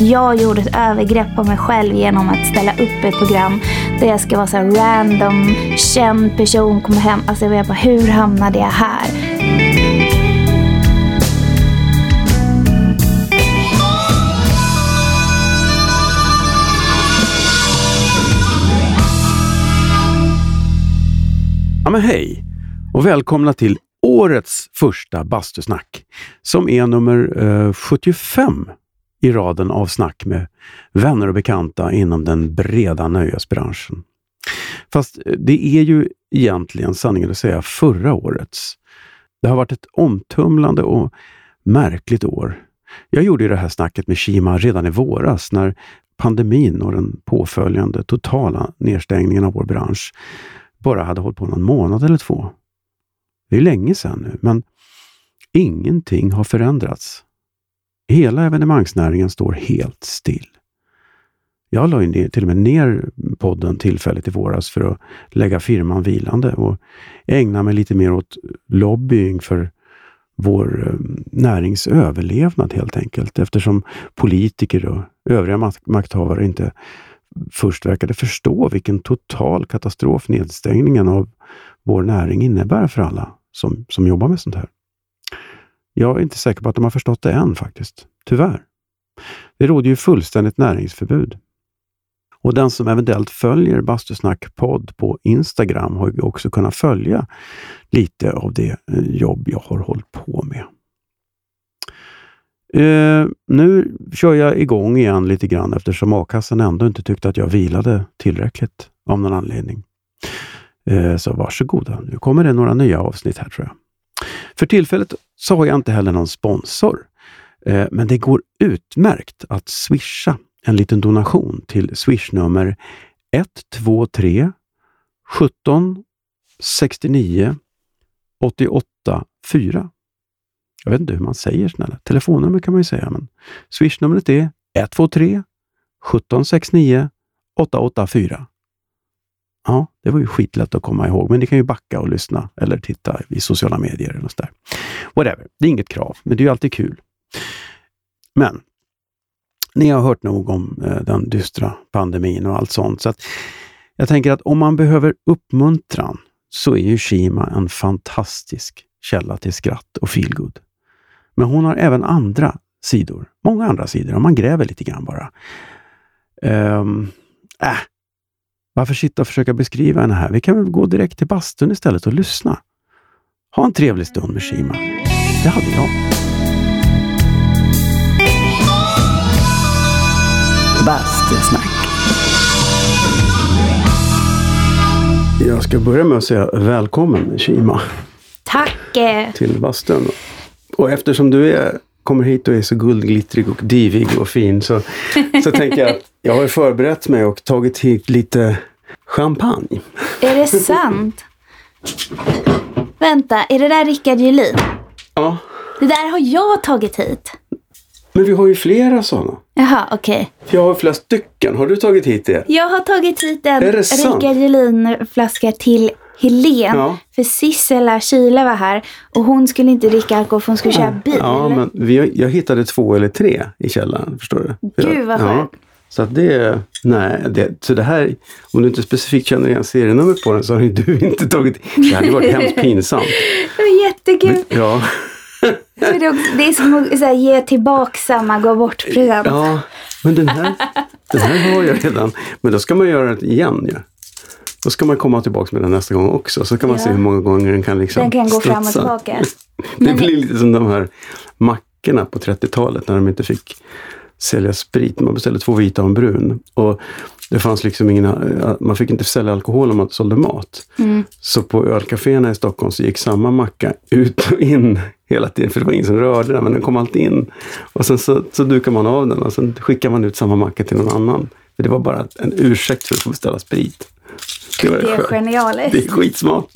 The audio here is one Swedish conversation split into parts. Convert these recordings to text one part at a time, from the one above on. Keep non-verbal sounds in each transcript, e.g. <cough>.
jag gjorde ett övergrepp på mig själv genom att ställa upp ett program där jag ska vara så här random, känd person, kommer hem. Alltså jag vet bara, hur hamnade jag här? Ja men hej och välkomna till årets första bastusnack som är nummer eh, 75 i raden av snack med vänner och bekanta inom den breda nöjesbranschen. Fast eh, det är ju egentligen sanningen att säga förra årets. Det har varit ett omtumlande och märkligt år. Jag gjorde ju det här snacket med Shima redan i våras när pandemin och den påföljande totala nedstängningen av vår bransch bara hade hållit på någon månad eller två. Det är länge sedan nu, men ingenting har förändrats. Hela evenemangsnäringen står helt still. Jag la ner, till och med ner podden tillfälligt i våras för att lägga firman vilande och ägna mig lite mer åt lobbying för vår eh, närings överlevnad helt enkelt eftersom politiker och övriga makthavare inte först verkade förstå vilken total katastrof nedstängningen av vår näring innebär för alla som, som jobbar med sånt här. Jag är inte säker på att de har förstått det än faktiskt. Tyvärr. Det råder ju fullständigt näringsförbud. Och den som eventuellt följer Bastusnack podd på Instagram har ju också kunnat följa lite av det eh, jobb jag har hållit på med. Uh, nu kör jag igång igen lite grann eftersom a-kassan ändå inte tyckte att jag vilade tillräckligt av någon anledning. Uh, så varsågoda, nu kommer det några nya avsnitt här tror jag. För tillfället så har jag inte heller någon sponsor, eh, men det går utmärkt att swisha en liten donation till swishnummer 123 17 69 88 4. Jag vet inte hur man säger snälla. Telefonnummer kan man ju säga, men swishnumret är 123 1769 884. Ja, det var ju skitlätt att komma ihåg, men ni kan ju backa och lyssna eller titta i sociala medier eller där. Whatever, det är inget krav, men det är ju alltid kul. Men ni har hört nog om eh, den dystra pandemin och allt sånt, så att jag tänker att om man behöver uppmuntran så är ju Shima en fantastisk källa till skratt och feelgood. Men hon har även andra sidor, många andra sidor, om man gräver lite grann bara. Um, äh, varför sitta och försöka beskriva henne här? Vi kan väl gå direkt till bastun istället och lyssna. Ha en trevlig stund med Shima. Det hade jag. Bastusnack. Jag ska börja med att säga välkommen Shima. Tack! Till bastun. Och eftersom du är, kommer hit och är så guldglittrig och divig och fin så, så tänker jag att jag har förberett mig och tagit hit lite champagne. Är det sant? Vänta, är det där Rickard Julin? Ja. Det där har jag tagit hit. Men vi har ju flera sådana. Jaha, okej. Okay. Jag har flera stycken. Har du tagit hit det? Jag har tagit hit en Rickard Julin-flaska till Helen. Ja. För Sissela Kile var här och hon skulle inte dricka alkohol för hon skulle köra bil. Ja, men vi, jag hittade två eller tre i källaren. Förstår du? Gud vad skönt. Ja. Så att det, nej, det, så det här, om du inte specifikt känner igen serienumret på den så har ju du <laughs> inte tagit, det hade varit hemskt pinsamt. <laughs> Det var jättekul. Ja. <laughs> det är som att så här, ge tillbaka samma gå bort-present. Ja, men den här, den här har jag redan. Men då ska man göra det igen Ja. Då ska man komma tillbaka med den nästa gång också, så kan man ja. se hur många gånger den kan liksom Den kan gå fram och tillbaka. <laughs> det blir lite som de här mackorna på 30-talet när de inte fick sälja sprit. Man beställde två vita och en brun. Och det fanns liksom ingen, man fick inte sälja alkohol om man sålde mat. Mm. Så på ölcaféerna i Stockholm så gick samma macka ut och in hela tiden, för det var ingen som rörde den, men den kom alltid in. Och sen så, så dukar man av den och sen skickar man ut samma macka till någon annan. För det var bara en ursäkt för att få beställa sprit. Det, det är genialiskt. Det är skitsmart.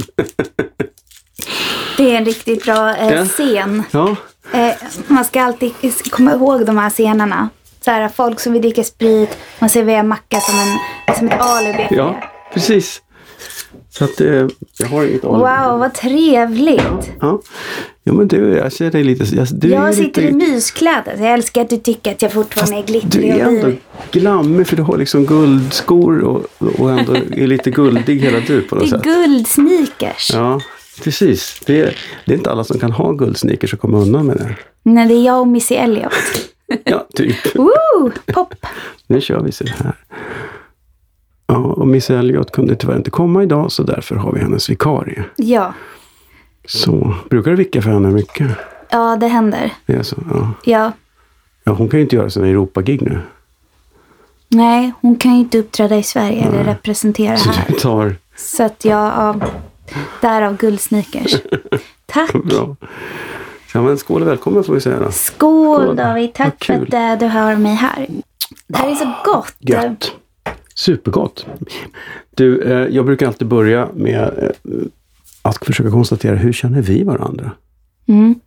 det är en riktigt bra eh, scen. Ja. Eh, man ska alltid komma ihåg de här scenerna. Så här, folk som vill dricka sprit, man serverar macka som, en, som ett alibi Ja, precis. Så att eh, jag har inget alibi. Wow, vad trevligt. Ja. ja, men du, jag ser dig lite... Jag, du är Jag sitter lite, i myskläder. Jag älskar att du tycker att jag fortfarande är Du glittrig är och ändå dyr. glammig för du har liksom guldskor och, och ändå är lite guldig hela du på något Det är sätt. guldsneakers. Ja, precis. Det är, det är inte alla som kan ha guldsneakers och komma undan med det. Nej, det är jag och Missy Elliot. Ja, typ. Woo! Pop! Nu kör vi så här. Och Miss Elliot kunde tyvärr inte komma idag så därför har vi hennes vikarie. Ja. Så, brukar du vicka för henne mycket? Ja, det händer. Det är så? Ja. Ja. ja hon kan ju inte göra sina Europagig nu. Nej, hon kan ju inte uppträda i Sverige eller representera Så här. tar... Så att jag, ja, därav guldsneakers. <laughs> Tack! Bra. Ja, men skål och välkommen får vi säga då. Skål Skål. David, tack för att eh, du har mig här. Det här är så gott. Gött. Supergott. Du, eh, jag brukar alltid börja med eh, att försöka konstatera hur känner vi varandra? Mm.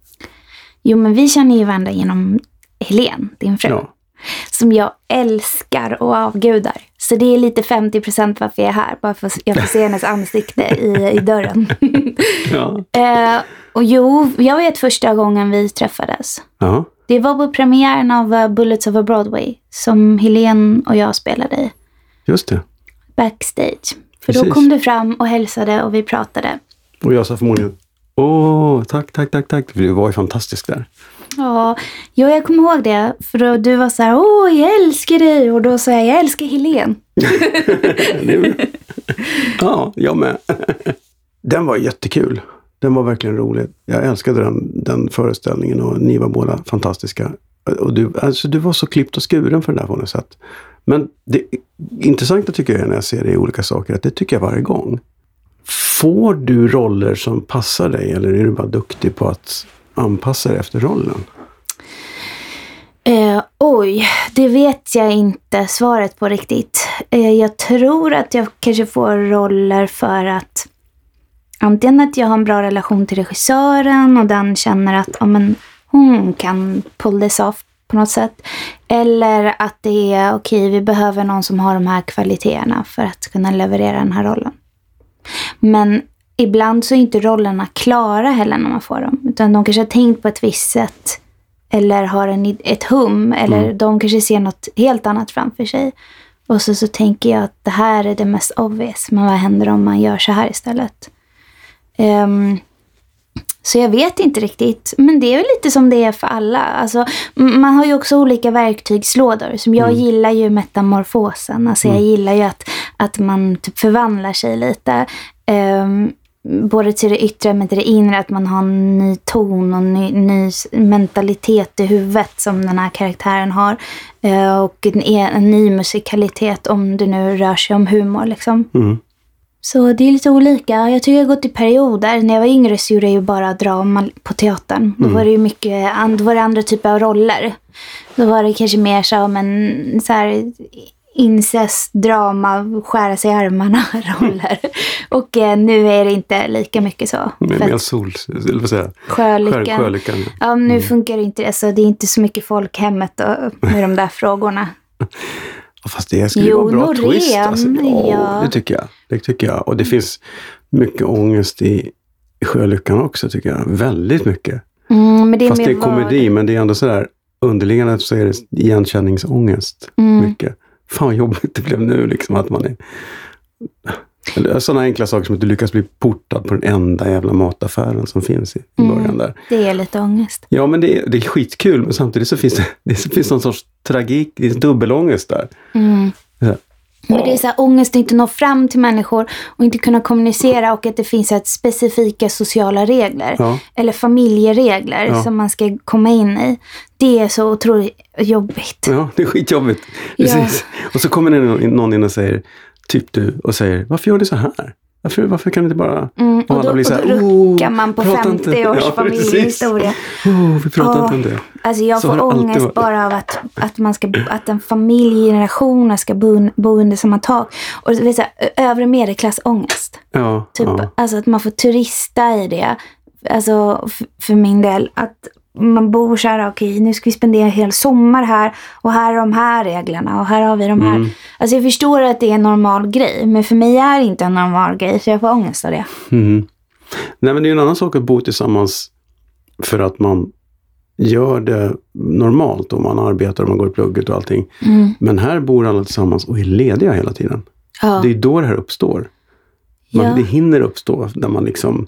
Jo, men vi känner ju varandra genom Helen, din fru. Ja. Som jag älskar och avgudar. Så det är lite 50 procent varför jag är här. Bara för att jag får se <laughs> hennes ansikte i, i dörren. Ja. <laughs> eh, och jo, jag vet första gången vi träffades. ja. Det var på premiären av eh, Bullets over Broadway. Som Helen och jag spelade i. Just det. Backstage. För Precis. då kom du fram och hälsade och vi pratade. Och jag sa förmodligen Åh, tack, tack, tack, tack. Du var ju fantastisk där. Ja, jo, jag kommer ihåg det. För då, du var så här, åh, jag älskar dig. Och då sa jag, jag älskar Helen. <laughs> Ja, jag med. <laughs> Den var jättekul. Den var verkligen rolig. Jag älskade den, den föreställningen och ni var båda fantastiska. Och du, alltså, du var så klippt och skuren för den där på något sätt. Men det intressanta tycker jag är när jag ser det i olika saker, att det tycker jag varje gång. Får du roller som passar dig eller är du bara duktig på att anpassa dig efter rollen? Eh, oj, det vet jag inte svaret på riktigt. Eh, jag tror att jag kanske får roller för att antingen att jag har en bra relation till regissören och den känner att oh, men, hon kan pull this off på något sätt. Eller att det är okej, vi behöver någon som har de här kvaliteterna för att kunna leverera den här rollen. Men ibland så är inte rollerna klara heller när man får dem. Utan de kanske har tänkt på ett visst sätt. Eller har en, ett hum. Eller de kanske ser något helt annat framför sig. Och så, så tänker jag att det här är det mest obvious. Men vad händer om man gör så här istället? Ehm, så jag vet inte riktigt. Men det är väl lite som det är för alla. Alltså, man har ju också olika verktygslådor. Som jag gillar ju metamorfosen. Alltså jag gillar ju att, att man typ förvandlar sig lite. Ehm, både till det yttre men till det inre. Att man har en ny ton och ny, ny s- mentalitet i huvudet som den här karaktären har. Eh, och en, en ny musikalitet om det nu rör sig om humor. Liksom. Mm. Så det är lite olika. Jag tycker jag har gått i perioder. När jag var yngre så gjorde jag ju bara drama på teatern. Då var det ju mycket då var det andra typer av roller. Då var det kanske mer så, men, så här incest, drama, skära sig i armarna <laughs> roller. Och eh, nu är det inte lika mycket så. Med att sol, eller vad säger jag? Sjölyckan. Sjö- Sjölyckan. Ja, nu funkar det inte. Alltså, det är inte så mycket folk hemmet och, med de där frågorna. <laughs> Fast det skulle Jo, vara en bra Norén, twist. Alltså. Ja, ja. det tycker jag. Det tycker jag. Och det finns mycket ångest i, i Sjölyckan också, tycker jag. Väldigt mycket. Mm, det är Fast det är komedi, men det är ändå sådär underliggande så är det igenkänningsångest. Mm. Mycket. Fan vad jobbigt det blev nu liksom att man är... Sådana enkla saker som att du lyckas bli portad på den enda jävla mataffären som finns i, i Mm. början där. Det är lite ångest. Ja, men det är, det är skitkul, men samtidigt så finns det, <laughs> det finns någon sorts tragik, det är dubbelångest där. Mm. Ja. Men det är så här, ångest att inte nå fram till människor och inte kunna kommunicera och att det finns så här, specifika sociala regler. Ja. Eller familjeregler Ja. som man ska komma in i. Det är så otroligt jobbigt. Ja, det är skitjobbigt. Ja. Precis. Och så kommer någon in och säger, typ du, och säger, varför gör du så här? Varför, varför kan du inte bara... Mm, och, då, blir så och då "Oh, ruckar man på prata inte." 50 års Ja, familjehistoria. Oh, vi pratar Ja. inte om det. Alltså jag Så får ångest bara av att, att, man ska, att en familjegenerationer ska bo, bo under samma tak. Och det säga, övre medelklassångest. Ja, Typ, ja. Alltså att man får turista i det. Alltså för min del, att man bor så här, okej nu ska vi spendera en hel sommar här och här är de här reglerna och här har vi de här. Mm. Alltså jag förstår att det är en normal grej, men för mig är det inte en normal grej så jag får ångest av det. Mm. Nej, men det är en annan sak att bo tillsammans för att man gör det normalt och man arbetar och man går i plugget och allting. Mm. Men här bor alla tillsammans och är lediga hela tiden. Ja. Det är då det här uppstår. Man, Ja. Det hinner uppstå när man liksom,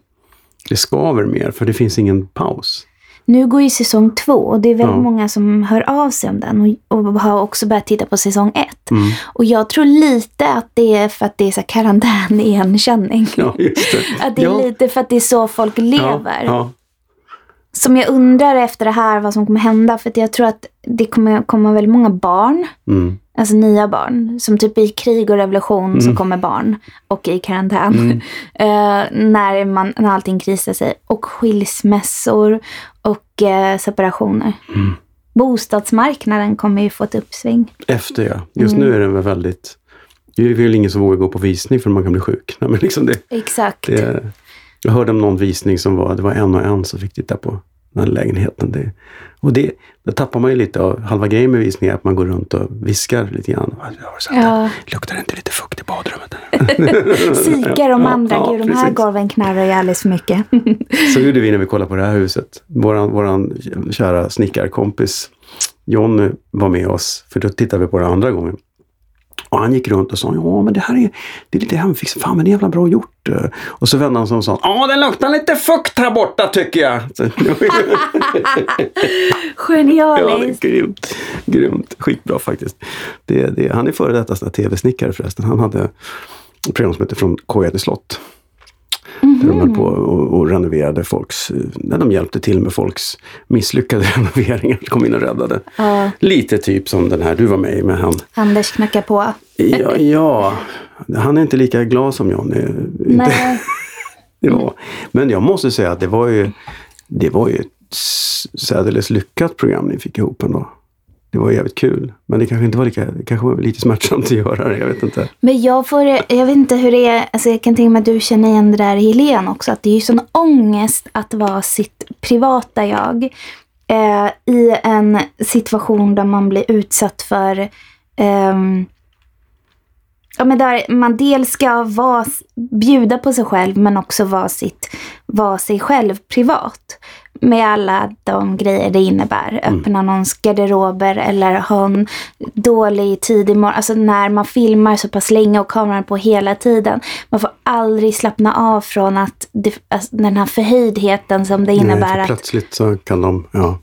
det skaver mer för det finns ingen paus. Nu går ju säsong två och det är väldigt Ja. många som hör av sig om den och, och har också börjat titta på säsong ett. Mm. Och jag tror lite att det är för att det är så karantänigenkänning. Ja, det. <laughs> Att det är ja. lite för att det är så folk lever. Som jag undrar efter det här vad som kommer hända. För jag tror att det kommer komma väldigt många barn. Mm. Alltså nya barn. Som typ i krig och revolution så kommer barn. Och i karantän. Mm. <laughs> Eh, när, man, när allting krisar sig. Och skilsmässor. Och eh, separationer. Mm. Bostadsmarknaden kommer ju få ett uppsving. Efter ja. Just Mm. nu är den väl väldigt... Det är väl ingen som vågar gå på visning för man kan bli sjuk. Nej, <laughs> men liksom det, Exakt. det, jag hörde om någon visning som var, det var en och en som fick titta på den här lägenheten. Det, och det, det tappar man ju lite av. Halva grejen med visning är att man går runt och viskar lite grann. Ja. det? Luktar det inte lite fukt i badrummet? Sikar <laughs> de Ja, andra. ja, Gud, de här golven knarrar ju alldeles för mycket. <laughs> Så gjorde vi när vi kollade på det här huset. Våran, våran kära snickarkompis Jonny var med oss, för då tittade vi på det andra gången. Och han gick runt och sa, ja men det här är, det är lite hemfix, fan men det är jävla bra gjort. Och så vände han sig och sa, ja det luktar lite fukt här borta tycker jag. Så, <laughs> ja, Genialiskt. grymt. Grymt, skitbra faktiskt. Det, det, han är före detta tv-snickare förresten. Han hade ett program som heter Från koja till slott. Där de höll på och, och renoverade folks, när de hjälpte till med folks misslyckade <laughs> renoveringar. Kom in och räddade. Ja. Lite typ som den här du var med i med han. Anders knackar på. Ja, ja, han är inte lika glad som Johnny. Inte, Nej. ja. <laughs> Men jag måste säga att det var ju, det var ju ett särdeles lyckat program ni fick ihop ändå. Det var jävligt kul. Men det kanske inte var lika, kanske var lite smärtsamt att göra det. Jag vet inte. Men jag får, jag vet inte hur det är, alltså jag kan tänka mig att du känner igen det där i Helene också, att det är ju sån ångest att vara sitt privata jag eh, i en situation där man blir utsatt för ehm, Ja, men där man dels ska vara, bjuda på sig själv men också vara, sitt, vara sig själv privat. Med alla de grejer det innebär. Öppna någons garderober eller ha en dålig tid imorgon. Alltså när man filmar så pass länge och kameran på hela tiden. Man får aldrig slappna av från att det, alltså den här förhöjdheten som det innebär. Nej, att, plötsligt så kan de, ja.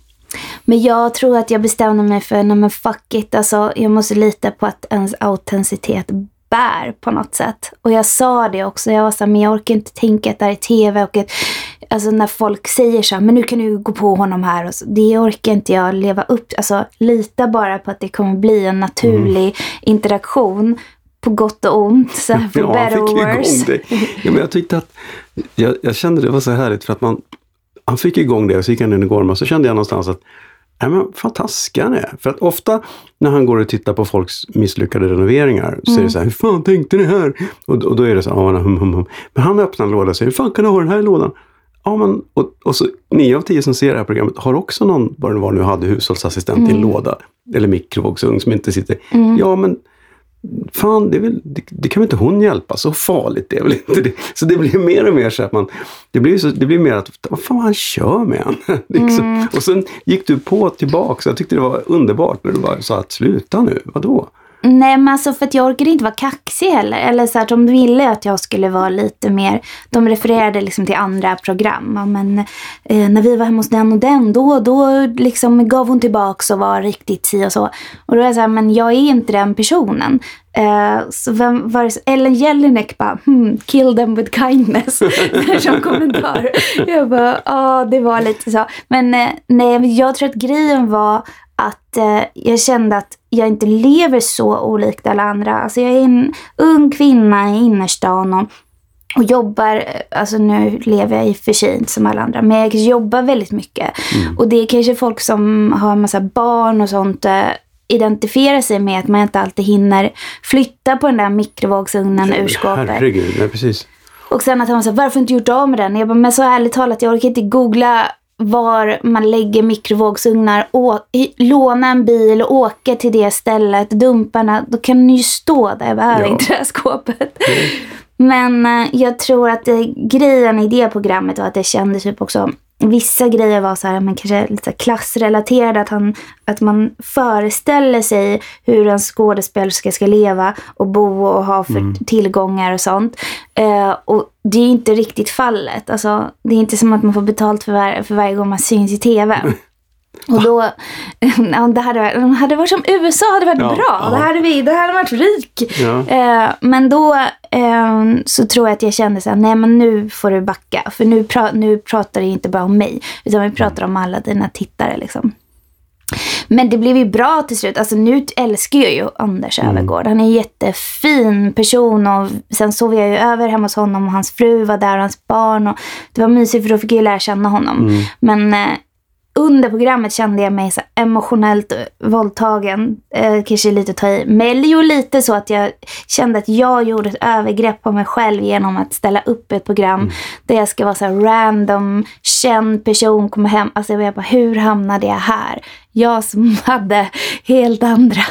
men jag tror att jag bestämde mig för, nej men fuck it, alltså jag måste lita på att ens autenticitet bär på något sätt. Och jag sa det också, jag var så här, men jag orkar inte tänka att det här är tv och att, alltså när folk säger så här, men nu kan du gå på honom här och så, det orkar inte jag leva upp Alltså lita bara på att det kommer bli en naturlig interaktion på gott och ont, så här, <laughs> for ja, better or worse. Ja, men jag tyckte att, jag, jag kände det var så härligt för att man, han fick igång det och så gick han in i Gorma så kände jag någonstans att Nej, men fan taskig han är. För att ofta när han går och tittar på folks misslyckade renoveringar så är det så här, hur fan tänkte ni här? Och, och då är det så här, "Ja, hum, hum, hum. Men han öppnar en låda och säger, hur fan kan du ha den här i lådan? Ja, men, och, och så nio av tio som ser det här programmet har också någon, vad det var nu hade, hushållsassistent i en låda. Eller mikrovågsugn som inte sitter. Ja, men fan, det, väl, det, det kan väl inte hon hjälpa? Så farligt det är väl inte det. Så det blir mer och mer så att man, det blir, så, det blir mer att, vad fan han kör med han? <laughs> liksom. Och sen gick du på tillbaka, jag tyckte det var underbart när du bara sa att sluta nu, vadå? Nej men alltså för att jag orkade inte vara kaxig heller. Eller så att de ville att jag skulle vara lite mer, de refererade liksom till andra program. Ja, men eh, när vi var hemma hos den och den, då, då liksom gav hon tillbaks och var riktigt si och så. Och då är jag så här, men jag är inte den personen. Eh, så vem var det, Ellen Jelinek bara, hmm, kill them with kindness. <laughs> som kommentar. Jag bara, ja det var lite så. Men eh, nej, jag tror att grejen var att eh, jag kände att jag inte lever så olikt alla andra. Alltså jag är en ung kvinna i innerstan och, och jobbar, eh, alltså nu lever jag i för sig inte som alla andra, men jag jobbar väldigt mycket. Och det är kanske folk som har en massa barn och sånt eh, identifierar sig med att man inte alltid hinner flytta på den där mikrovågsugnen ur skåpet. Herregud, nej precis. Och sen att han var så här, varför inte gjort av med den? Jag bara, men så ärligt talat, jag orkar inte googla var man lägger mikrovågsugnar, å, låna en bil och åka till det stället, dumparna, då kan den ju stå där. Behöver Ja. inte det här skåpet. Men eh, jag tror att det, grejen i det programmet var att det kändes typ också Vissa grejer var så här, men kanske lite klassrelaterade. Att, han, att man föreställer sig hur en skådespelerska ska leva och bo och ha för tillgångar och sånt. Eh, och det är inte riktigt fallet. Alltså, det är inte som att man får betalt för, var, för varje gång man syns i tv. <laughs> Och då, <laughs> ja, det hade, hade varit som USA hade varit Ja, bra. ja. Det hade, vi, det hade varit rik. Ja. Eh, men då eh, så tror jag att jag kände så här, nej men nu får du backa. För nu, pra, nu pratar det inte bara om mig, utan vi pratar om alla dina tittare. Liksom. Men det blev ju bra till slut. Alltså nu älskar jag ju Anders Övergård. Han är en jättefin person och sen sov jag ju över hemma hos honom och hans fru var där och hans barn. Och det var mysigt för då fick jag ju lära känna honom. Men eh, under programmet kände jag mig så emotionellt våldtagen. Eh, kanske lite att ta i. Men jo, lite så att jag kände att jag gjorde ett övergrepp på mig själv genom att ställa upp ett program där jag ska vara så random, känd person, komma hem. Alltså jag bara, hur hamnade jag här? Jag som <laughs> hade helt andra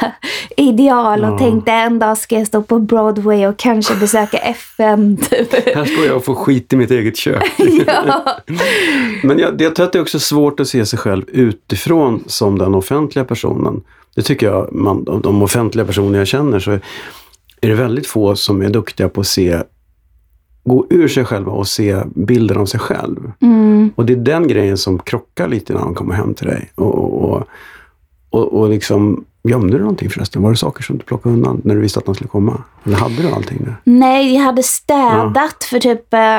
ideal och Ja. tänkte en dag ska jag stå på Broadway och kanske besöka <laughs> FN. Typ. Här står jag och får skit i mitt eget kök. <laughs> ja. Men jag, jag tror att det är också svårt att se sig själv utifrån som den offentliga personen. Det tycker jag, man, av de offentliga personer jag känner så är det väldigt få som är duktiga på att se, gå ur sig själva och se bilden av sig själv. Mm. Och det är den grejen som krockar lite när han kommer hem till dig. Och, och, och, och liksom, gömde du någonting förresten? Var det saker som du plockade undan när du visste att han skulle komma? Eller hade du allting där? Nej, jag hade städat för typ... eh,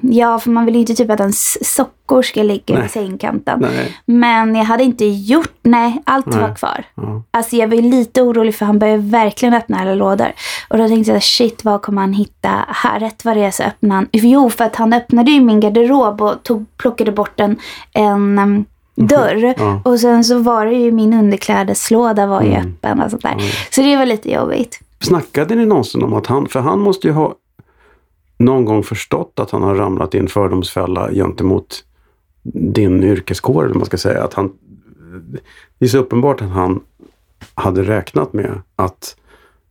Ja, för man vill ju inte typ att en s- sockor ska ligga Nej. i sängkanten. Nej. Men jag hade inte gjort... Nej, allt Nej. var kvar. Ja. Alltså jag var ju lite orolig för han började verkligen öppna alla lådor. Och då tänkte jag, shit vad kommer han hitta här? Rätt vad det är så öppnade han... Jo, för att han öppnade ju min garderob och tog, plockade bort en, en dörr. Ja. Och sen så var det ju min underklädeslåda var ju Mm. öppen och sånt där. Så det var lite jobbigt. Snackade ni någonsin om att han, för han måste ju ha någon gång förstått att han har ramlat i en fördomsfälla gentemot din yrkeskår, eller man ska säga. Att han, det är så uppenbart att han hade räknat med att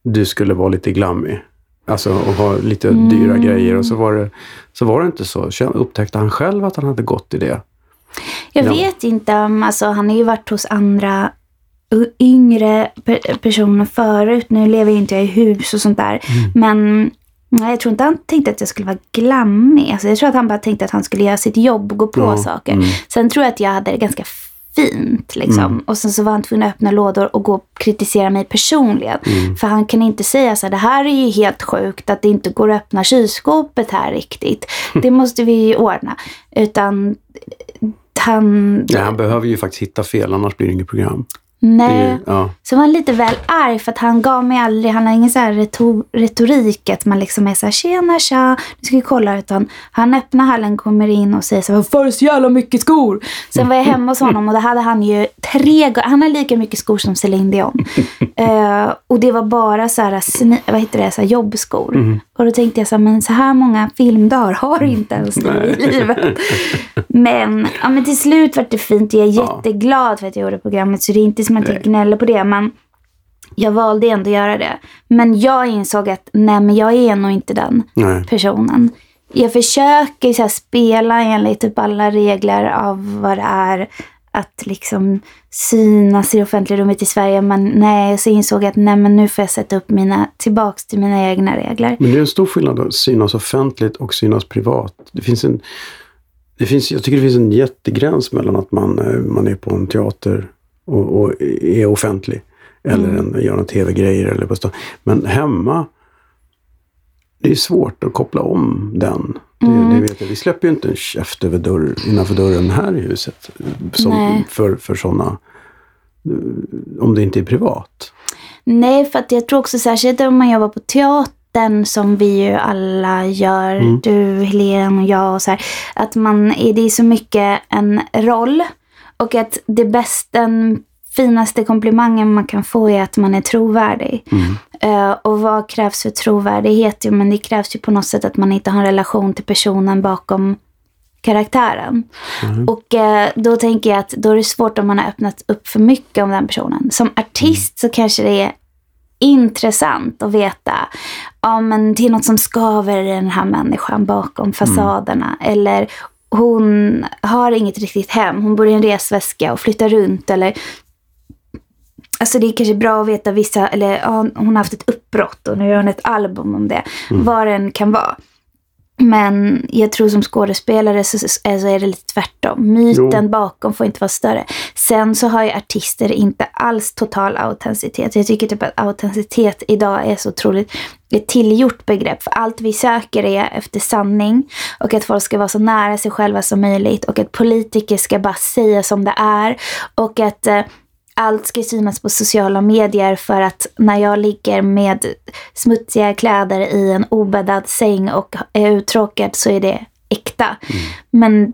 du skulle vara lite glammig. Alltså och ha lite dyra grejer och så var, det, så var det inte så. Upptäckte han själv att han hade gått i det? Jag Ja. vet inte om, alltså han har ju varit hos andra yngre per- personer förut. Nu lever inte jag i hus och sånt där. Men nej, jag tror inte han tänkte att jag skulle vara glammig. Alltså, jag tror att han bara tänkte att han skulle göra sitt jobb och gå på Ja, saker. mm. Sen tror jag att jag hade det ganska fint. Liksom. Och sen så var han tvungen att öppna lådor och gå och kritisera mig personligen. För han kan inte säga så här, det här är ju helt sjukt att det inte går att öppna kylskåpet här riktigt. <laughs> Det måste vi ju ordna. Utan han... Nej, han behöver ju faktiskt hitta fel, annars blir det inget program. Nej. ja. Så var han lite väl arg för att han gav mig aldrig, han har ingen så här retor, retorik att man liksom är så här tjena tja, nu ska vi kolla. Utan han öppnar hallen, kommer in och säger så här, varför har du så jävla mycket skor? Sen var jag hemma hos honom och då hade han ju tre, han har lika mycket skor som Celine Dion. <laughs> Eh, och det var bara så här, vad heter det, så här jobbskor. Och då tänkte jag så här, men så här många filmdagar har du inte ens nu i livet. <laughs> Men, ja, men till slut var det fint. Jag är jätteglad för att jag gjorde programmet. Så det är inte som att jag gnäller på det. Men jag valde ändå att göra det. Men jag insåg att nej, men jag är nog inte den Nej. personen. Jag försöker så här, spela enligt typ alla regler av vad det är att liksom synas i det offentliga rummet i Sverige. Men nej, så insåg jag att nej, men nu får jag sätta upp mina, tillbaks till mina egna regler. Men det är en stor skillnad att synas offentligt och synas privat. Det finns en, det finns, jag tycker det finns en jättegräns mellan att man, eh, man är på en teater och, och är offentlig. Eller en, gör några tv-grejer. Eller på stan. Men hemma, det är svårt att koppla om den. Det, det vet jag. Vi släpper ju inte en käft över dörr, innanför dörren här i huset. Som, Nej. för, för sådana, om det inte är privat. Nej, för att jag tror också särskilt om man jobbar på teatern som vi ju alla gör, Mm. du, Helene och jag och så här, att man, det är så mycket en roll och att det bästa, den finaste komplimangen man kan få är att man är trovärdig. Mm. Eh, och vad krävs för trovärdighet? Jo, men det krävs ju på något sätt att man inte har en relation till personen bakom karaktären. Och eh, då tänker jag att då är det svårt om man har öppnat upp för mycket om den personen. Som artist så kanske det är intressant att veta ja, men det är något som skaver i den här människan bakom fasaderna. Eller hon har inget riktigt hem. Hon bor i en resväska och flyttar runt. Eller Alltså det är kanske bra att veta vissa, eller ja, hon har haft ett uppbrott och nu gör hon ett album om det. Vad den kan vara. Men jag tror som skådespelare så, så är det lite tvärtom. Myten Jo. bakom får inte vara större. Sen så har ju artister inte alls total autenticitet. Jag tycker typ att autenticitet idag är så otroligt ett tillgjort begrepp. För allt vi söker är efter sanning och att folk ska vara så nära sig själva som möjligt och att politiker ska bara säga som det är och att eh, allt ska synas på sociala medier för att när jag ligger med smutsiga kläder i en obäddad säng och är uttråkad så är det äkta. Men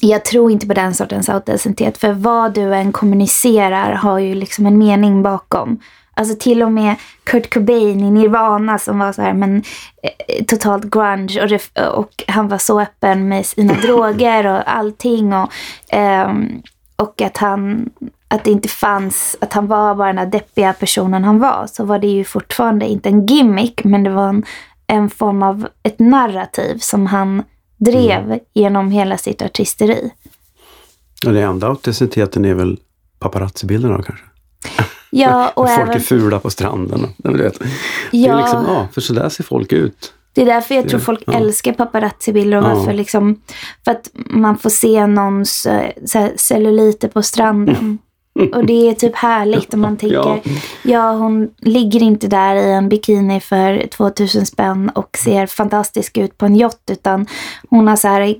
jag tror inte på den sortens autenticitet. För vad du än kommunicerar har ju liksom en mening bakom. Alltså till och med Kurt Cobain i Nirvana som var så här, men eh, totalt grunge och, ref- och han var så öppen med sina <laughs> droger och allting. Och, ehm, och att han att det inte fanns, att han var bara den här deppiga personen han var. Så var det ju fortfarande inte en gimmick, men det var en, en form av ett narrativ som han drev genom hela sitt artisteri. Ja, det enda autenticiteten är väl paparazzi-bilderna då kanske? Ja, <laughs> och folk även, är fula på stranden. och- du vet. Det Ja. är liksom, ja, för så där ser folk ut. Det är därför jag tror folk Ja. älskar paparazzi-bilder och Ja. varför liksom, för att man får se någons eh, så här, celluliter på stranden. Och det är typ härligt om man <laughs> tänker, Ja. ja. hon ligger inte där i en bikini för 2000 spänn och ser fantastisk ut på en yacht utan hon har så här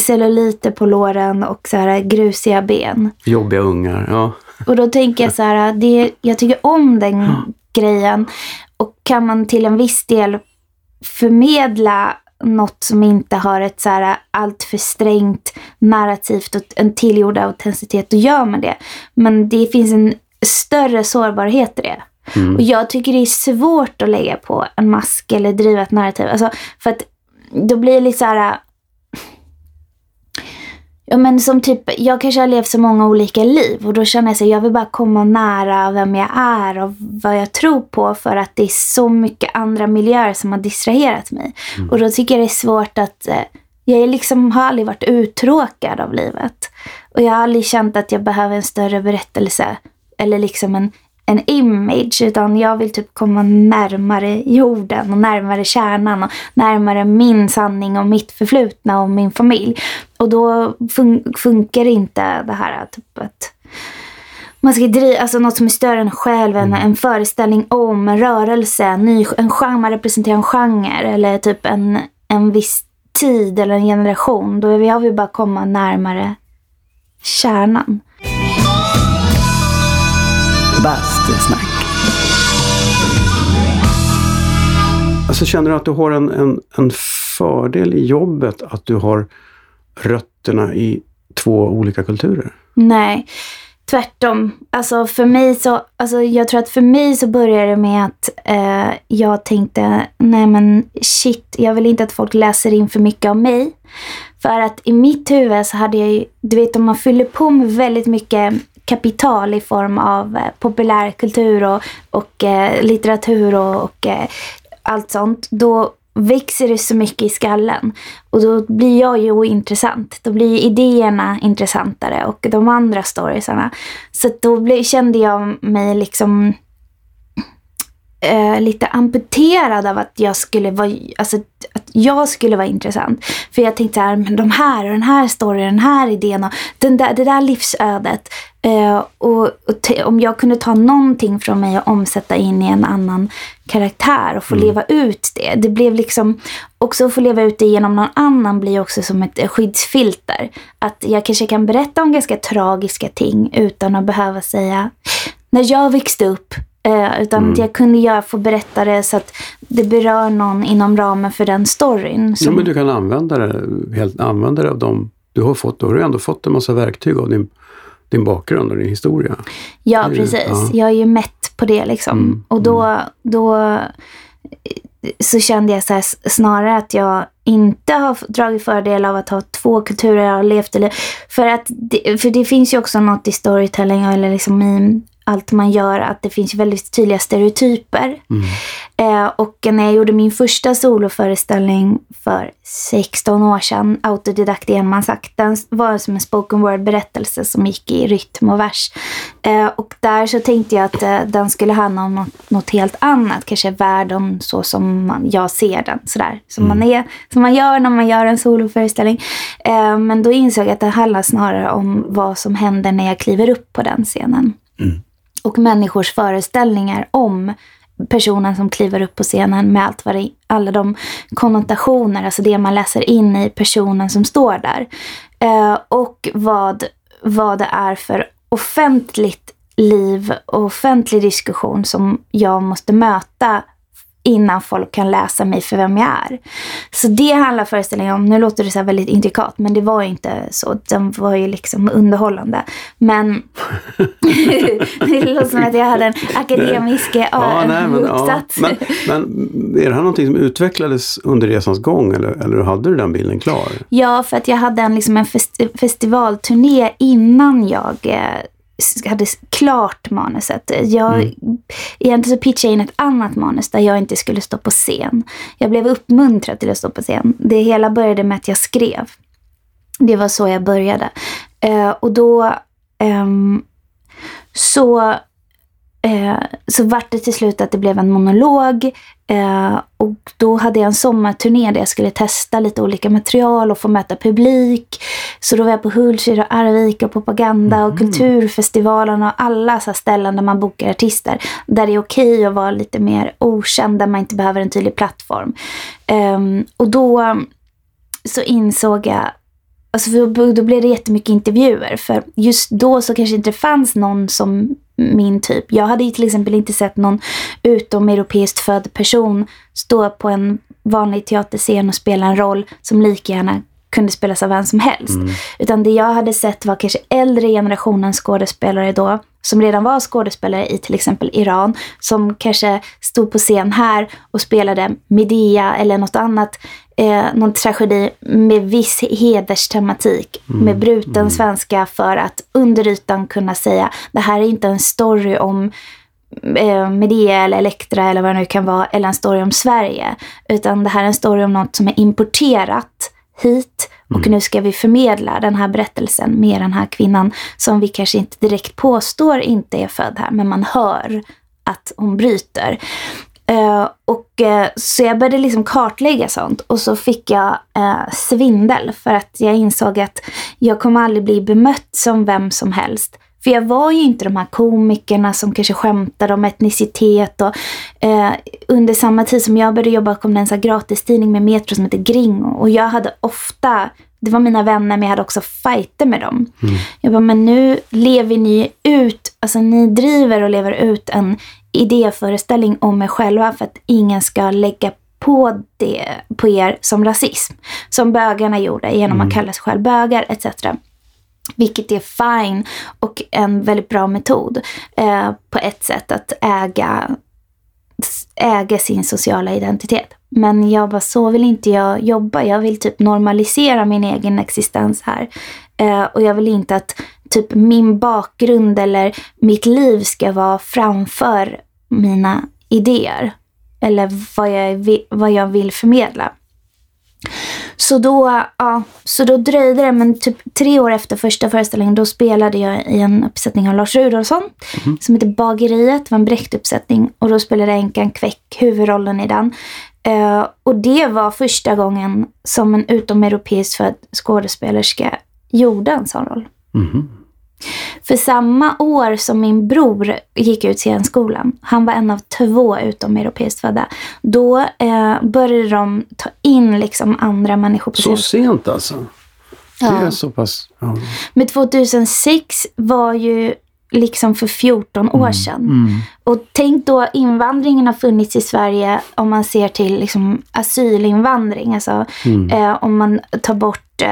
celluliter på låren och så här grusiga ben. Jobbiga ungar. Ja. Och då tänker jag så här, det, jag tycker om den grejen. Och kan man till en viss del förmedla något som inte har ett så här allt för strängt narrativt och en tillgjord autenticitet, då gör man det. Men det finns en större sårbarhet i det. Mm. Och jag tycker det är svårt att lägga på en mask eller driva ett narrativ. Alltså, för att då blir det lite så här... Ja men som typ, jag kanske har levt så många olika liv och då känner jag så här, jag vill bara komma nära vem jag är och vad jag tror på för att det är så mycket andra miljöer som har distraherat mig. Och då tycker jag det är svårt att, eh, jag liksom, har aldrig varit uttråkad av livet. Och jag har aldrig känt att jag behöver en större berättelse eller liksom en, en image utan jag vill typ komma närmare jorden och närmare kärnan och närmare min sanning och mitt förflutna och min familj. Och då fun- funkar inte det här typ att man ska driva, alltså något som är större än själv, en, en föreställning om, en rörelse, en, ny, en genre, man representerar en genre eller typ en, en viss tid eller en generation. Då jag vill bara komma närmare kärnan. Bastusnack. Alltså känner du att du har en, en, en fördel i jobbet att du har rötterna i två olika kulturer? Nej, tvärtom. Alltså för mig så, alltså jag tror att för mig så började det med att eh, jag tänkte, nej men shit, jag vill inte att folk läser in för mycket av mig. För att i mitt huvud så hade jag ju, du vet om man fyller på med väldigt mycket kapital i form av eh, populärkultur och, och eh, litteratur och, och eh, allt sånt, då växer det så mycket i skallen. Och då blir jag ju ointressant. Då blir idéerna intressantare och de andra storiesarna. Så då blev, kände jag mig liksom eh, lite amputerad av att jag skulle vara, alltså, att jag skulle vara intressant. För jag tänkte så här, men de här och den här storyn, den här idén och den där, det där livsödet. Eh, och, och om jag kunde ta någonting från mig och omsätta in i en annan karaktär och få leva ut det. Det blev liksom, också att få leva ut det genom någon annan blir också som ett eh, skyddsfilter. Att jag kanske kan berätta om ganska tragiska ting utan att behöva säga när jag växte upp. Eh, utan att jag kunde göra, få berätta det så att det berör någon inom ramen för den storyn. Ja, Som, men du kan använda det, helt, använda det av dem du har fått. Då har du ändå fått en massa verktyg av din, din bakgrund och din historia. Ja, Det precis. ja. Jag är ju mätt på det liksom. Mm, Och då, då eh, så kände jag så här, snarare att jag inte har dragit fördel av att ha två kulturer jag har levt i. För, att det, för det finns ju också något i storytelling eller liksom i allt man gör att det finns väldigt tydliga stereotyper. Eh, och när jag gjorde min första soloföreställning för 16 år sedan, autodidakt enmansakt, den var som en spoken word-berättelse som gick i rytm och vers. Eh, och där så tänkte jag att eh, den skulle handla om något, något helt annat, kanske världen så som man, jag ser den, sådär. Som, man är, som man gör när man gör en soloföreställning. Eh, men då insåg jag att det handlar snarare om vad som händer när jag kliver upp på den scenen och människors föreställningar om personen som kliver upp på scenen med allt vad det, alla de konnotationer, alltså det man läser in i personen som står där. Eh, och vad, vad det är för offentligt liv och offentlig diskussion som jag måste möta innan folk kan läsa mig för vem jag är. Så det handlar föreställningen om. Nu låter det så väldigt intrikat, men det var ju inte så. Den var ju liksom underhållande. Men <laughs> det låter som att jag hade en akademisk ja, Ja, nej, men, ja. uppsats. men, men är det här någonting som utvecklades under resans gång eller, eller hade du den bilden klar? Ja, för att jag hade en, liksom en festi- festivalturné innan jag eh, hade klart manuset. Jag, Egentligen så pitchade jag in ett annat manus där jag inte skulle stå på scen. Jag blev uppmuntrad till att stå på scen. Det hela började med att jag skrev. Det var så jag började. Eh, och då ehm, så, eh, så vart det till slut att det blev en monolog. Eh, och då hade jag en sommarturné där jag skulle testa lite olika material och få möta publik. Så då var jag på Hultsfred och Arvika och Propaganda och Kulturfestivalen och alla så ställen där man bokar artister. Där det är okej att vara lite mer okänd, där man inte behöver en tydlig plattform. Ehm, och då så insåg jag Alltså då blev det jättemycket intervjuer. För just då så kanske inte det fanns någon som min typ. Jag hade ju till exempel inte sett någon utomeuropeiskt född person stå på en vanlig teaterscen och spela en roll som lika gärna kunde spelas av vem som helst. Utan det jag hade sett var kanske äldre generationens skådespelare då, som redan var skådespelare i till exempel Iran, som kanske stod på scen här och spelade Medea eller något annat, eh, någon tragedi med viss hederstematik, med bruten svenska för att under ytan kunna säga, det här är inte en story om eh, Medea eller Elektra eller vad det nu kan vara, eller en story om Sverige. Utan det här är en story om något som är importerat hit och nu ska vi förmedla den här berättelsen med den här kvinnan som vi kanske inte direkt påstår inte är född här, men man hör att hon bryter. Eh, och, eh, så jag började liksom kartlägga sånt och så fick jag eh, svindel för att jag insåg att jag kommer aldrig bli bemött som vem som helst. För jag var ju inte de här komikerna som kanske skämtade om etnicitet. Och, eh, under samma tid som jag började jobba kom det en gratistidning med Metro som heter Gringo. Och jag hade ofta, det var mina vänner men jag hade också fighter med dem. Jag bara, men nu lever ni ut, alltså ni driver och lever ut en idéföreställning om er själva för att ingen ska lägga på det på er som rasism. Som bögarna gjorde genom att kalla sig själv bögar etc. Vilket är fine och en väldigt bra metod eh, på ett sätt att äga, äga sin sociala identitet. Men jag bara, så vill inte jag jobba. Jag vill typ normalisera min egen existens här. Eh, och jag vill inte att typ min bakgrund eller mitt liv ska vara framför mina idéer. Eller vad jag, vad jag vill förmedla. Så då, ja, så då dröjde det, men typ tre år efter första föreställningen då spelade jag i en uppsättning av Lars Rudolfsson som heter Bageriet. Det var en Brecht-uppsättning och då spelade Enkan Kväck huvudrollen i den. Eh, och det var första gången som en utomeuropeiskt född skådespelerska gjorde en sån roll. För samma år som min bror gick ut scenskolan, han var en av två utomeuropeiskt födda, då eh, började de ta in liksom andra människor på Så sent alltså? Det är så pass... Ja. Men 2006 var ju liksom för 14 år sedan. Och tänk då invandringen har funnits i Sverige om man ser till liksom asylinvandring. Alltså eh, om man tar bort eh,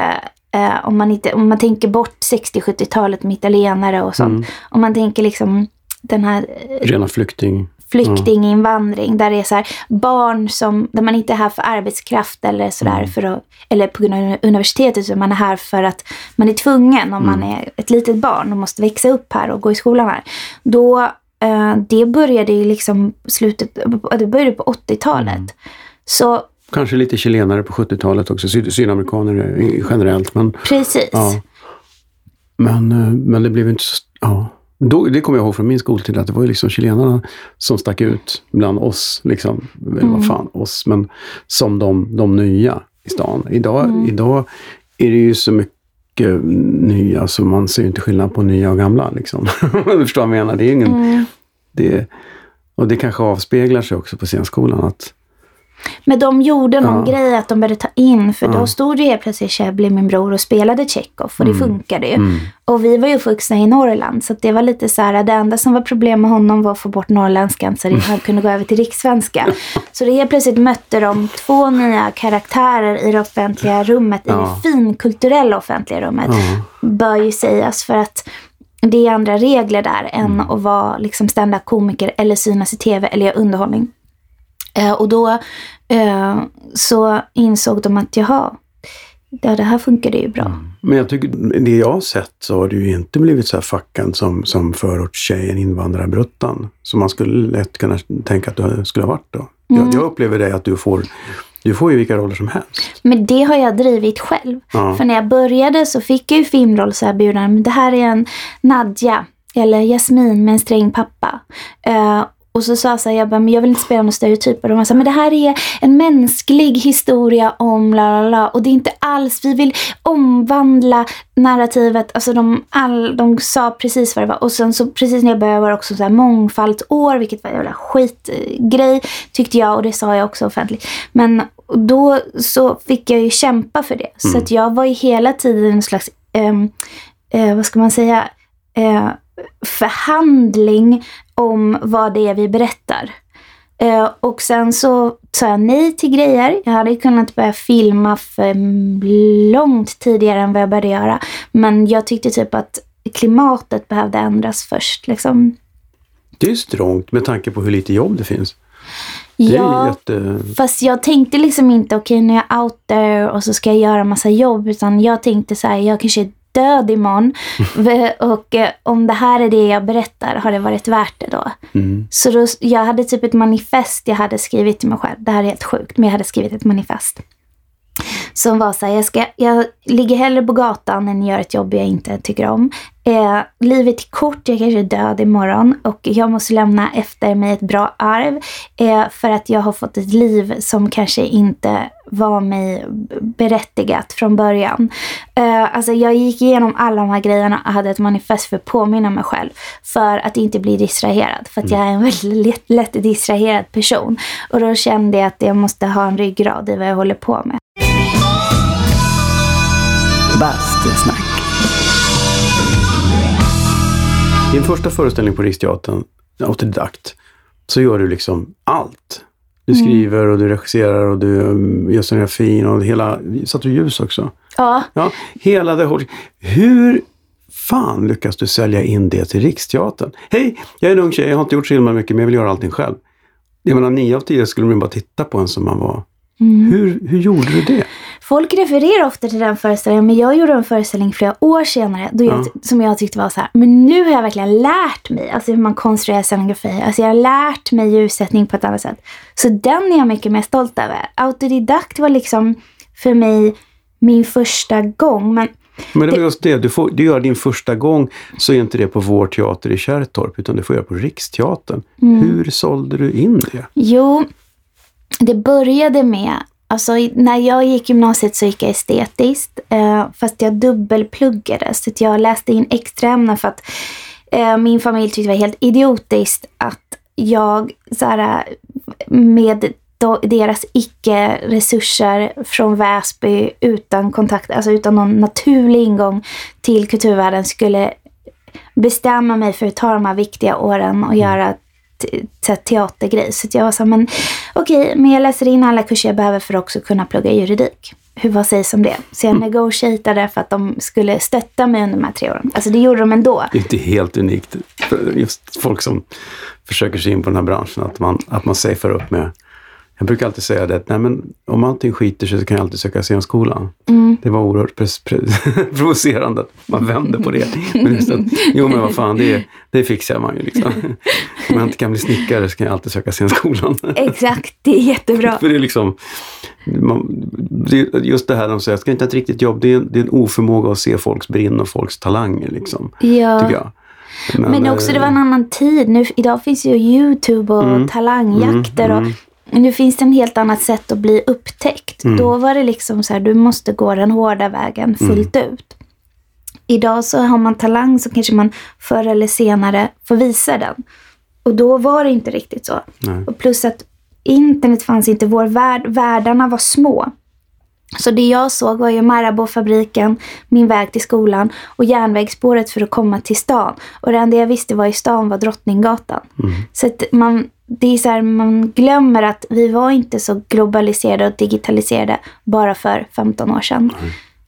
eh, om, man inte, om man tänker bort 60-70-talet med italienare och sånt. Om man tänker liksom den här eh, Rena flykting... flyktinginvandring där det är så här, barn som, där man inte är här för arbetskraft eller sådär Mm. för att, eller på grund av universitetet utan man är här för att man är tvungen om man är ett litet barn och måste växa upp här och gå i skolan här. Då, eh, det började ju liksom slutet, det började på 80-talet. Så Kanske lite chilenare på 70-talet också, syd sydamerikaner generellt. Men, precis. ja. men, eh, men det blev inte så... Ja. Då, det kommer jag ihåg från min skoltid, att det var ju liksom chilenarna som stack ut bland oss. Liksom, eller vad fan, oss, men som de, de nya i stan. Idag, idag är det ju så mycket nya, så man ser ju inte skillnad på nya och gamla. Liksom. <laughs> du förstår vad jag menar? Det är ingen, Mm. det, och det kanske avspeglar sig också på scenskolan. Att, Men de gjorde någon Ja. grej att de började ta in, för Ja. då stod ju helt plötsligt Chebly, min bror, och spelade Tjechov och det funkade ju. mm. Och vi var ju uppvuxna i Norrland, så det var lite så här, det enda som var problem med honom var att få bort norrländskan så att han kunde gå över till rikssvenska. <laughs> Så det helt plötsligt mötte de två nya karaktärer i det offentliga rummet, i Ja. det finkulturella offentliga rummet, bör ju sägas för att det är andra regler där än Mm. att vara liksom stand-up komiker eller synas i tv eller göra underhållning. Eh, och då eh, så insåg de att jaha, ja, det här funkar det ju bra. Men jag tycker, det jag har sett så har du ju inte blivit så här fackad som, som förortstjejen, invandrarbruttan. Som man skulle lätt kunna tänka att du skulle ha varit då. Jag, jag upplever det att du får, du får ju vilka roller som helst. Men det har jag drivit själv. Ja. För när jag började så fick jag ju filmrollserbjudanden. Men det här är en Nadja eller Jasmin med en sträng pappa. Eh, och så sa jag så här, jag, bara, men jag vill inte spela några stereotyper. De var så här, men det här är en mänsklig historia om la la la. Och det är inte alls, vi vill omvandla narrativet. Alltså de, all, de sa precis vad det var. Och sen så precis när jag började var det också så här mångfaldsår, vilket var en jävla skitgrej tyckte jag. Och det sa jag också offentligt. Men då så fick jag ju kämpa för det. Så att jag var ju hela tiden en slags, ehm, eh, vad ska man säga, eh, förhandling om vad det är vi berättar. Eh, och sen så sa jag nej till grejer. Jag hade kunnat börja filma för långt tidigare än vad jag började göra. Men jag tyckte typ att klimatet behövde ändras först. Liksom. Det är strångt med tanke på hur lite jobb det finns. Det Ja, jätte... fast jag tänkte liksom inte okej nu är jag out there och så ska jag göra massa jobb. Utan jag tänkte så här, jag kanske är död imorgon. V- och eh, om det här är det jag berättar, har det varit värt det då? Mm. Så då, jag hade typ ett manifest jag hade skrivit till mig själv. Det här är helt sjukt, men jag hade skrivit ett manifest. Som var så här, jag, ska, jag ligger hellre på gatan än gör ett jobb jag inte tycker om. Eh, livet är kort, jag kanske är död imorgon och jag måste lämna efter mig ett bra arv. Eh, för att jag har fått ett liv som kanske inte var mig berättigat från början. Eh, alltså jag gick igenom alla de här grejerna och hade ett manifest för att påminna mig själv. För att inte bli distraherad. För att jag är en väldigt lätt, lätt distraherad person. Och då kände jag att jag måste ha en ryggrad i vad jag håller på med. Bastusnack. Din första föreställning på Riksteatern, autodidakt, så gör du liksom allt. Du skriver och du regisserar och du um, gör scenografin och hela... Satte du ljus också? Ja, Ja, hela det whole- Hur fan lyckas du sälja in det till Riksteatern? Hej, jag är en ung tjej, jag har inte gjort så himla mycket, men jag vill göra allting själv. Jag menar, nio av tio skulle man bara titta på en som man var. Hur, hur gjorde du det? Folk refererar ofta till den föreställningen, men jag gjorde en föreställning flera år senare då jag, som jag tyckte var så här, men nu har jag verkligen lärt mig alltså hur man konstruerar scenografi. Alltså jag har lärt mig ljussättning på ett annat sätt. Så den är jag mycket mer stolt över. Autodidakt var liksom för mig min första gång. Men Men det var just det, du, får, du gör din första gång så är inte det på vår teater i Kärrtorp, utan du får göra på Riksteatern. Hur sålde du in det? Jo, det började med, alltså när jag gick gymnasiet så gick jag estetiskt, eh, fast jag dubbelpluggade. Så jag läste in extra ämnen för att eh, min familj tyckte det var helt idiotiskt att jag så här, med deras icke-resurser från Väsby utan kontakt, alltså utan någon naturlig ingång till kulturvärlden skulle bestämma mig för att ta de här viktiga åren och göra te- te- teatergrej. Så jag var så men okej, men jag läser in alla kurser jag behöver för att också kunna plugga juridik. hur vad sägs om det? Så jag Mm. negotiatade för att de skulle stötta mig under de här tre åren. Alltså det gjorde de ändå. Det är inte helt unikt för just folk som försöker sig in på den här branschen, att man, att man safear upp med jag brukar alltid säga det, att nej men, om allting skiter sig så kan jag alltid söka scenskolan. Mm. Det var oerhört <laughs> provocerande att man vände på det. <laughs> Men just att, jo men vad fan, det, det fixar man ju liksom. Om jag inte kan bli snickare så kan jag alltid söka scenskolan. Exakt, det är jättebra. För det är liksom, man, det just det här de säger, jag ska inte ha ett riktigt jobb, det är, det är en oförmåga att se folks brinn och folks talanger liksom, Ja. tycker jag. Men också det var en eh, annan tid. Nu, idag finns ju Youtube och Mm. talangjakter. Mm, Och, mm. Nu finns det en helt annat sätt att bli upptäckt. Mm. Då var det liksom så här, du måste gå den hårda vägen fullt Mm. ut. Idag så har man talang så kanske man förr eller senare får visa den. Och då var det inte riktigt så. Nej. Och plus att internet fanns inte, vår värld, världarna var små. Så det jag såg var ju Marabou-fabriken, min väg till skolan och järnvägsspåret för att komma till stan. Och det enda jag visste var i stan var Drottninggatan. Så att man, det är så här, man glömmer att vi var inte så globaliserade och digitaliserade bara för 15 år sedan.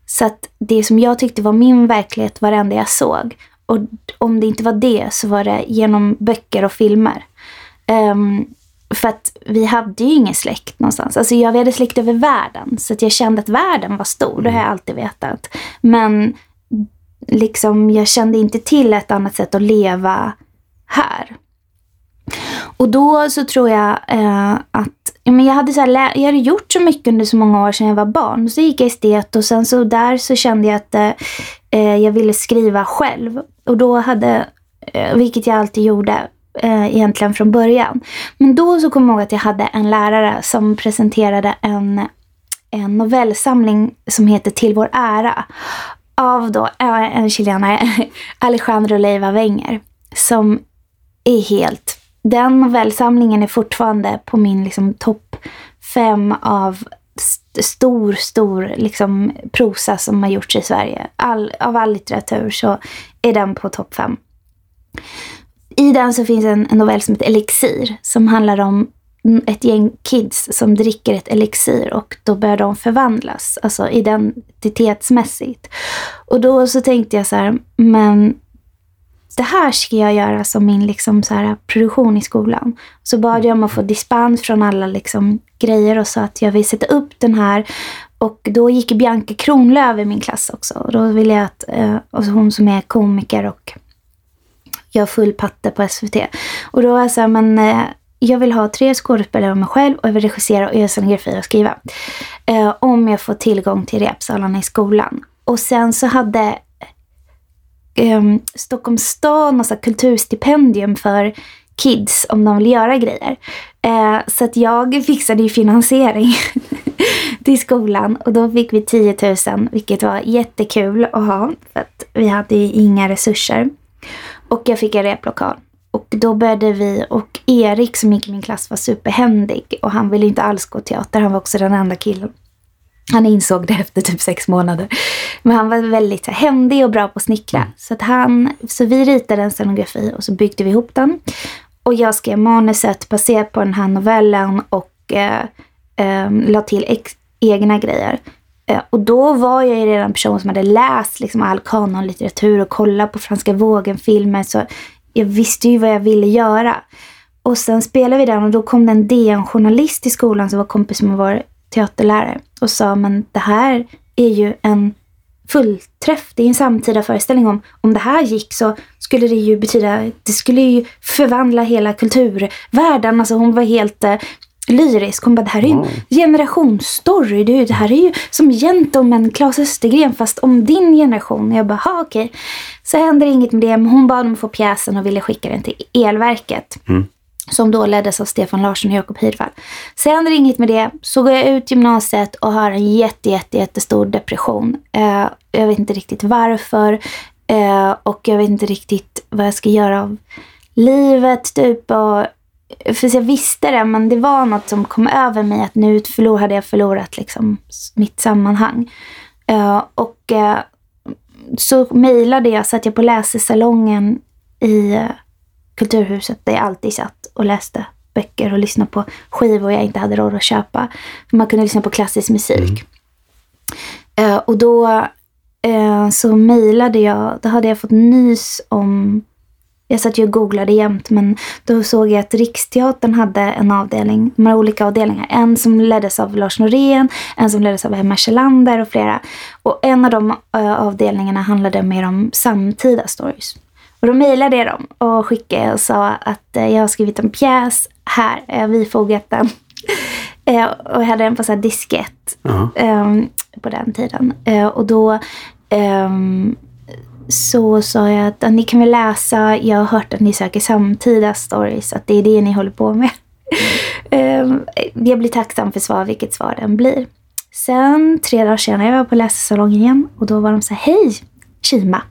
Så att det som jag tyckte var min verklighet var det enda jag såg. Och om det inte var det så var det genom böcker och filmer. Ehm, för att vi hade ju ingen släkt någonstans. Alltså jag, vi hade släkt över världen. Så att jag kände att världen var stor. Det har jag alltid vetat. Men liksom, jag kände inte till ett annat sätt att leva här. Och då så tror jag eh, att men jag, hade så här, jag hade gjort så mycket under så många år sedan jag var barn. Så gick jag estet och sen så där så kände jag att eh, eh, jag ville skriva själv. Och då hade, eh, vilket jag alltid gjorde eh, egentligen från början. Men då så kom jag ihåg att jag hade en lärare som presenterade en, en novellsamling som heter Till vår ära. Av då eh, en chilenare, <laughs> Alejandro Leiva Wenger. Som är helt... Den novellsamlingen är fortfarande på min liksom, topp fem av st- stor, stor liksom, prosa som har gjorts i Sverige. All, av all litteratur så är den på topp fem. I den så finns en, en novell som heter Elixir som handlar om ett gäng kids som dricker ett elixir och då börjar de förvandlas, alltså identitetsmässigt. Och då så tänkte jag så här, men det här ska jag göra som min liksom så här produktion i skolan. Så bad jag om att få dispens från alla liksom grejer och sa att jag vill sätta upp den här. Och då gick Bianca Kronlöf i min klass också. Och då ville jag att, eh, och hon som är komiker och gör full patte på SVT. Och då var jag så här, men eh, jag vill ha tre skådespelare och mig själv och jag vill regissera och göra scenografi och skriva. Eh, om jag får tillgång till repsalarna i skolan. Och sen så hade eh, Stockholms stad massa kulturstipendium för kids om de vill göra grejer. Eh, så att jag fixade ju finansiering <laughs> till skolan och då fick vi 10 000 vilket var jättekul att ha för att vi hade ju inga resurser. Och jag fick en replokal. Och då började vi, och Erik som gick i min klass var superhändig och han ville inte alls gå teater, han var också den enda killen. Han insåg det efter typ sex månader. Men han var väldigt här, händig och bra på att snickra. Så, att han, så vi ritade en scenografi och så byggde vi ihop den. Och jag skrev manuset baserat på den här novellen och eh, eh, la till ex- egna grejer. Eh, och då var jag ju redan en person som hade läst liksom, all kanonlitteratur och kollat på Franska vågen-filmer. Så jag visste ju vad jag ville göra. Och sen spelade vi den och då kom det en DN-journalist i skolan som var kompis med vår teaterlärare och sa men det här är ju en fullträff. Det är en samtida föreställning om om det här gick så skulle det ju betyda, det skulle ju förvandla hela kulturvärlden. Alltså hon var helt eh, lyrisk. Hon bara, det här är ju en generationsstory. Ju- det här är ju som Gentleman, Claes Östergren fast om din generation. Jag bara, ha okej. Så hände inget med det. Men hon bad om att få pjäsen och ville skicka den till Elverket. Som då leddes av Stefan Larsson och Jakob Hirvall. Sen hände det inget med det. Så går jag ut gymnasiet och har en jätte, jätte, jättestor depression. Eh, jag vet inte riktigt varför. Eh, och jag vet inte riktigt vad jag ska göra av livet. Typ. Och, för jag visste det, men det var något som kom över mig. Att nu förlor, hade jag förlorat liksom, mitt sammanhang. Eh, och eh, så mejlade jag, satt jag på läsesalongen i eh, Kulturhuset där jag alltid satt och läste böcker och lyssnade på skivor jag inte hade råd att köpa. Man kunde lyssna på klassisk musik. Eh, och då eh, så mejlade jag, då hade jag fått nys om jag satt ju och googlade jämt men då såg jag att Riksteatern hade en avdelning, de har olika avdelningar. En som leddes av Lars Norén, en som leddes av Emma Kjellander och flera. Och en av de uh, avdelningarna handlade mer om samtida stories. Och då mejlade jag dem och skickade och sa att uh, jag har skrivit en pjäs, här, jag har bifogat den. uh, och jag hade den på så diskett um, på den tiden. och då um, så sa jag att ni kan väl läsa, jag har hört att ni söker samtida stories, att det är det ni håller på med. <laughs> Ehm, jag blir tacksam för svar, vilket svar den blir. Sen tre dagar senare jag var på läsesalongen igen och då var de så här, hej Kima,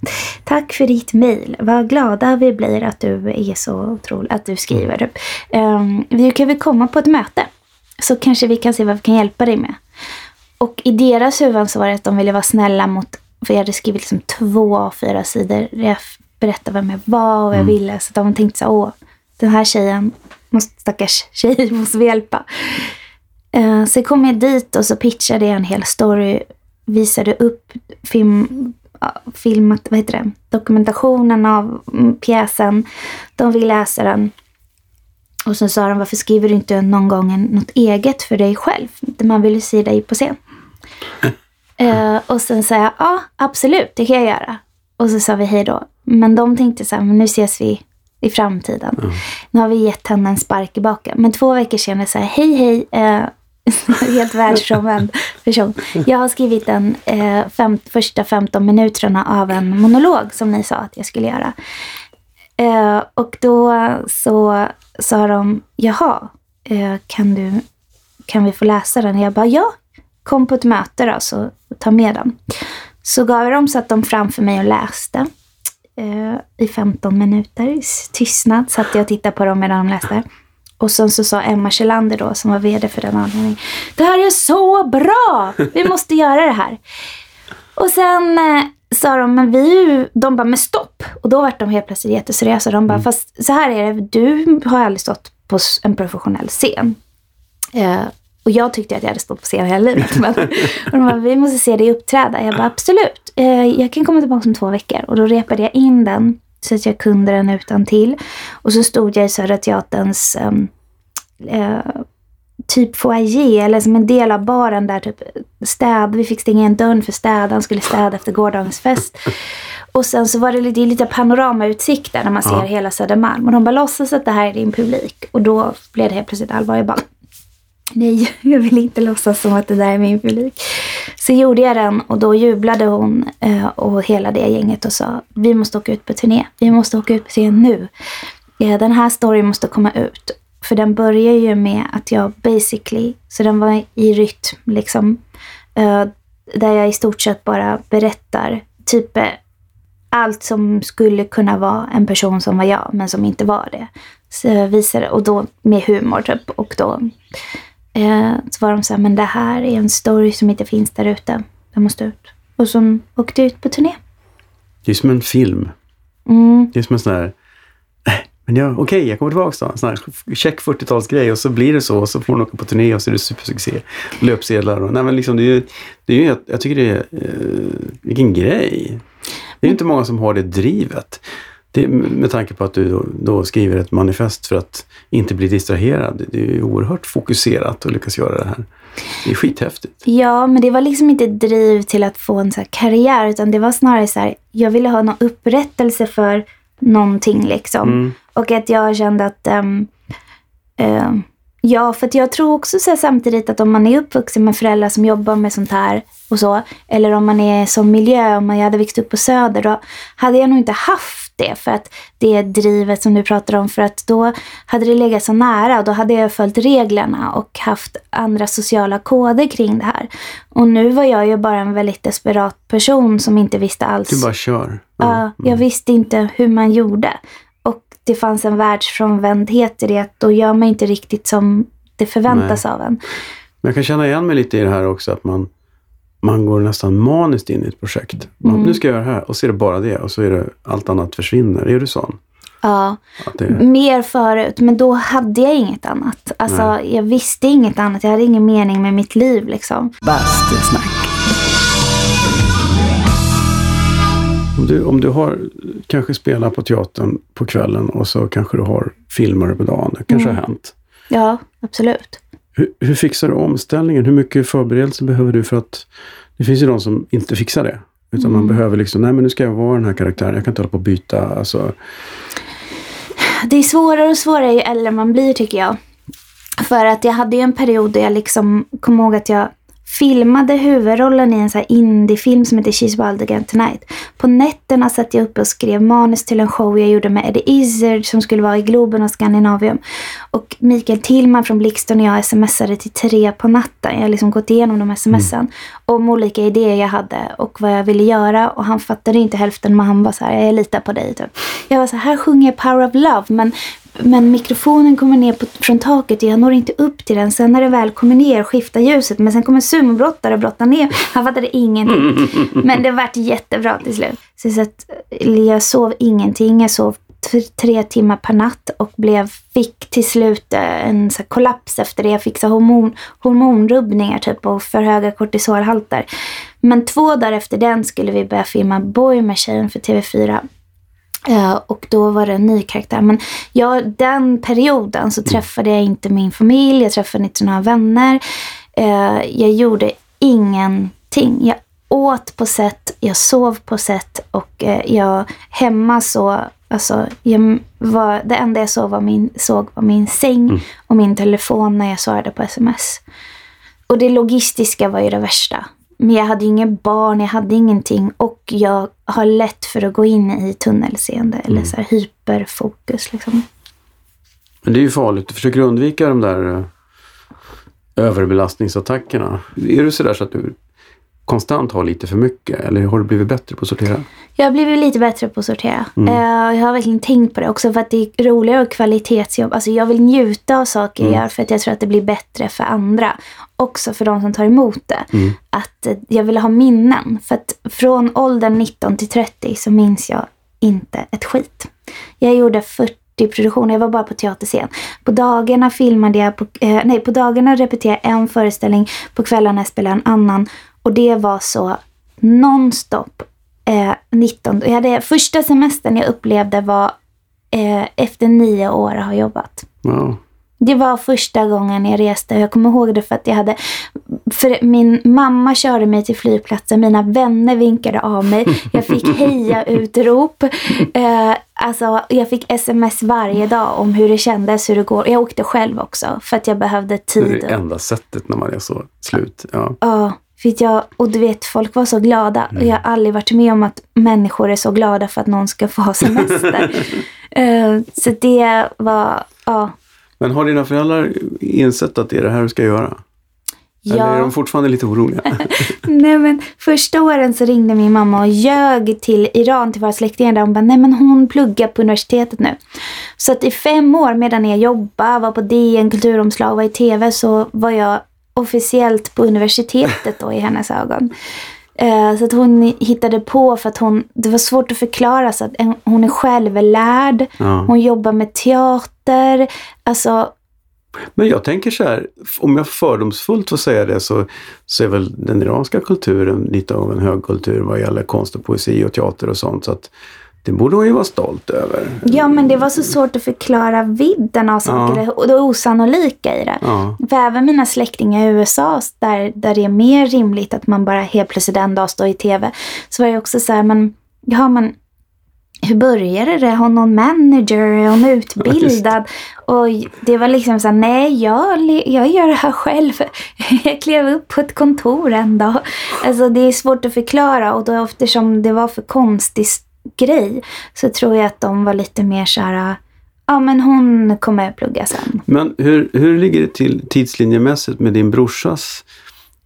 tack för ditt mejl. Vad glada vi blir att du är så otrolig, att du skriver. Um, vi kan väl komma på ett möte så kanske vi kan se vad vi kan hjälpa dig med. Och i deras huvuden så var det att de ville vara snälla mot för jag hade skrivit liksom två av fyra sidor. Jag berättade vem jag var och vad jag mm. ville. Så de tänkte så åh, den här tjejen, måste, stackars tjej, <laughs> måste vi hjälpa. Uh, så kom jag dit och så pitchade jag en hel story. Visade upp film, filmat, vad heter det, dokumentationen av pjäsen. De vill läsa den. Och så sa de, varför skriver du inte någon gång något eget för dig själv? Man vill ju se dig på scen. Uh, <laughs> och sen sa jag, ja absolut, det kan jag göra. Och så sa vi hej då. Men de tänkte så här, men nu ses vi i framtiden. Mm. Nu har vi gett henne en spark i baken. Men två veckor senare sa jag, hej hej, uh, <laughs> helt världsfrånvänd person. Jag har skrivit den eh, fem, första 15 minuterna av en monolog som ni sa att jag skulle göra. Eh, och då så sa de, jaha, eh, kan, du, kan vi få läsa den? Och jag bara, ja, kom på ett möte då, så ta med den. Så gav jag dem, satt de framför mig och läste eh, i 15 minuter. I tystnad satt jag och tittade på dem medan de läste. Och sen så sa Emma Kjellander då, som var vd för den anledningen. Det här är så bra! Vi måste göra det här. Och sen eh, sa de, men vi, de bara, men stopp! Och då var de helt plötsligt jätteseriösa. De bara, mm. fast så här är det, du har aldrig stått på en professionell scen. Eh, och jag tyckte att jag hade stått på scen hela livet. Men, <laughs> och de bara, vi måste se dig uppträda. Jag bara, absolut. Eh, jag kan komma tillbaka om två veckor. Och då repade jag in den så att jag kunde den utan till. Och så stod jag i Södra Teaterns eh, typ foyer, eller som en del av baren där, typ städ. Vi fick stänga en dörren för städaren skulle städa efter gårdagens fest. Och sen så var det lite, lite panoramautsikt där när man ser ja. hela Södermalm. Och de bara låtsas att det här är din publik. Och då blev det helt plötsligt allvar. Jag bara, nej, <laughs> jag vill inte låtsas som att det där är min publik. Så gjorde jag den och då jublade hon eh, och hela det gänget och sa vi måste åka ut på turné. Vi måste åka ut på turné nu. Eh, den här storyn måste komma ut. För den börjar ju med att jag basically, så den var i rytm liksom, eh, där jag i stort sett bara berättar typ allt som skulle kunna vara en person som var jag, men som inte var det. Så visade, och då med humor typ. Och då Eh, så var de så här, men det här är en story som inte finns där ute. Den måste ut. Och så åkte ut på turné. Det är som en film. Mm. Det är som en sån här, äh, men ja, okej, okay, jag kommer tillbaka då. Sån här check 40-talsgrej och så blir det så och så får hon åka på turné och så är det supersuccé. Löpsedlar och, nej men liksom det är ju, det är ju jag tycker det är, eh, vilken grej. Det är ju inte många som har det drivet. Det, med tanke på att du då, då, skriver ett manifest för att inte bli distraherad. Det är ju oerhört fokuserat att lyckas göra det här. Det är skithäftigt. Ja, men det var liksom inte driv till att få en så karriär, utan det var snarare så här, jag ville ha någon upprättelse för någonting liksom. Mm. Och att jag kände att um, uh, Ja, för jag tror också så samtidigt att om man är uppvuxen med föräldrar som jobbar med sånt här och så, eller om man är som miljö, om jag hade växt upp på Söder, då hade jag nog inte haft det för att det drivet som du pratar om, för att då hade det legat så nära och då hade jag följt reglerna och haft andra sociala koder kring det här. Och nu var jag ju bara en väldigt desperat person som inte visste alls. Du bara kör. Ja, mm. jag visste inte hur man gjorde det fanns en världsfrånvändhet i det. Att då gör man inte riktigt som det förväntas Nej. av en. Men jag kan känna igen mig lite i det här också att man, man går nästan maniskt in i ett projekt. Man, mm. Nu ska jag göra det här och så är det bara det och så är det allt annat försvinner. Är du sån? Ja, det... mer förut. Men då hade jag inget annat. Alltså, Nej. jag visste inget annat. Jag hade ingen mening med mitt liv liksom. Bastusnack. Om du, om du har, kanske spelat på teatern på kvällen och så kanske du har filmer på dagen. Det kanske mm. har hänt. Ja, absolut. Hur, hur fixar du omställningen? Hur mycket förberedelse behöver du för att... Det finns ju de som inte fixar det. Utan man Mm. behöver liksom, nej men nu ska jag vara den här karaktären. Jag kan inte hålla på och byta. Alltså, Det är svårare och svårare ju äldre man blir tycker jag. För att jag hade ju en period där jag liksom kom ihåg att jag filmade huvudrollen i en så indiefilm som heter She's Wild Again Tonight. På nätterna satt jag uppe och skrev manus till en show jag gjorde med Eddie Izzard som skulle vara i Globen och Scandinavium. Och Mikael Tillman från Blixten och jag smsade till tre på natten. Jag har liksom gått igenom de smsen. Om olika idéer jag hade och vad jag ville göra. Och han fattade inte hälften men han var så här, jag litar på dig. Typ. Jag var så här, här sjunger jag Power of Love men, men mikrofonen kommer ner på, från taket och jag når inte upp till den. Sen när det väl kommer ner skiftar ljuset men sen kommer sumobrottare och brottar ner. <laughs> Han fattade ingenting. Men det vart jättebra till slut. Så, så att, jag sov ingenting. Jag sov tre timmar per natt och blev, fick till slut eh, en så här, kollaps efter det. Jag fick så hormon, hormonrubbningar typ och för höga kortisolhalter. Men två dagar efter den skulle vi börja filma Boy Machine för TV4. Eh, och då var det en ny karaktär. Men ja, den perioden så träffade jag inte min familj, jag träffade inte några vänner. Eh, jag gjorde ingenting. Jag åt på sätt, jag sov på sätt och eh, jag hemma så, alltså, jag var, det enda jag såg var min, såg var min säng och min telefon när jag svarade på sms. Och det logistiska var ju det värsta. Men jag hade ju inget barn, jag hade ingenting och jag har lätt för att gå in i tunnelseende eller så här hyperfokus. Liksom. men det är ju farligt. Du försöker undvika de där eh, överbelastningsattackerna. Är du sådär så att du konstant har lite för mycket? Eller har du blivit bättre på att sortera? Jag har blivit lite bättre på att sortera. Eh, jag har verkligen tänkt på det också för att det är roligare och kvalitetsjobb. Alltså jag vill njuta av saker jag gör för att jag tror att det blir bättre för andra. Också för de som tar emot det. Att eh, jag vill ha minnen. För att från åldern 19 till 30 så minns jag inte ett skit. Jag gjorde 40 produktioner, jag var bara på teaterscen. På dagarna filmade jag, på, eh, nej på dagarna repeterade jag en föreställning, på kvällarna spelade jag en annan. Och det var så nonstop. Eh, 19, jag hade, första semestern jag upplevde var eh, efter nio år att ha jobbat. Ja. Det var första gången jag reste. Jag kommer ihåg det för att jag hade... För min mamma körde mig till flygplatsen. Mina vänner vinkade av mig. Jag fick <laughs> heja-utrop. Eh, alltså, jag fick sms varje dag om hur det kändes, hur det går. Jag åkte själv också för att jag behövde Det är tid. det enda sättet när man är så slut. Ja. Ja, för jag, och du vet, folk var så glada. Och jag har aldrig varit med om att människor är så glada för att någon ska få ha semester. <laughs> Eh, så det var, ja. Men har dina föräldrar insett att det är det här du ska göra? Eller är ja. de fortfarande lite oroliga? <laughs> Nej men första åren så ringde min mamma och ljög till Iran, till våra släktingar. Där hon bara, nej men hon pluggar på universitetet nu. Så att i fem år medan jag jobbade, var på DN, kulturomslag, var i TV så var jag officiellt på universitetet då i hennes ögon. Eh, Så att hon hittade på för att hon, det var svårt att förklara så att hon är självlärd, Ja. hon jobbar med teater, alltså Men jag tänker så här, om jag fördomsfullt får säga det så, så är väl den iranska kulturen lite av en högkultur vad gäller konst och poesi och teater och sånt. Så att det borde hon ju vara stolt över. Ja, men det var så svårt att förklara vidden av saker och det osannolika i det. Ja. För även mina släktingar i USA, där, där det är mer rimligt att man bara helt plötsligt en dag står i tv, så var det också så här, men, ja, men hur började det? Har någon manager? Är hon utbildad? Och det var liksom så här, nej, jag, jag gör det här själv. <laughs> Jag klev upp på ett kontor en dag. Alltså det är svårt att förklara och då eftersom det var för konstig s- grej så tror jag att de var lite mer så här, ja men hon kommer plugga sen. Men hur, hur ligger det till tidslinjemässigt med din brorsas,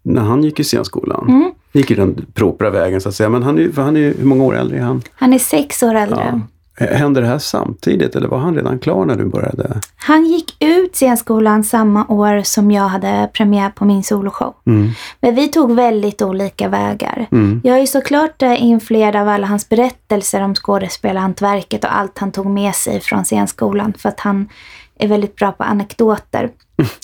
när han gick i scenskolan? Mm. Gick ju den propra vägen så att säga. Men han är, han är hur många år äldre är han? Han är sex år äldre. Ja. Hände det här samtidigt eller var han redan klar när du började? Han gick ut scenskolan samma år som jag hade premiär på min soloshow. Mm. Men vi tog väldigt olika vägar. Mm. Jag är såklart eh, influerad av alla hans berättelser om skådespelarhantverket och allt han tog med sig från scenskolan. För att han är väldigt bra på anekdoter.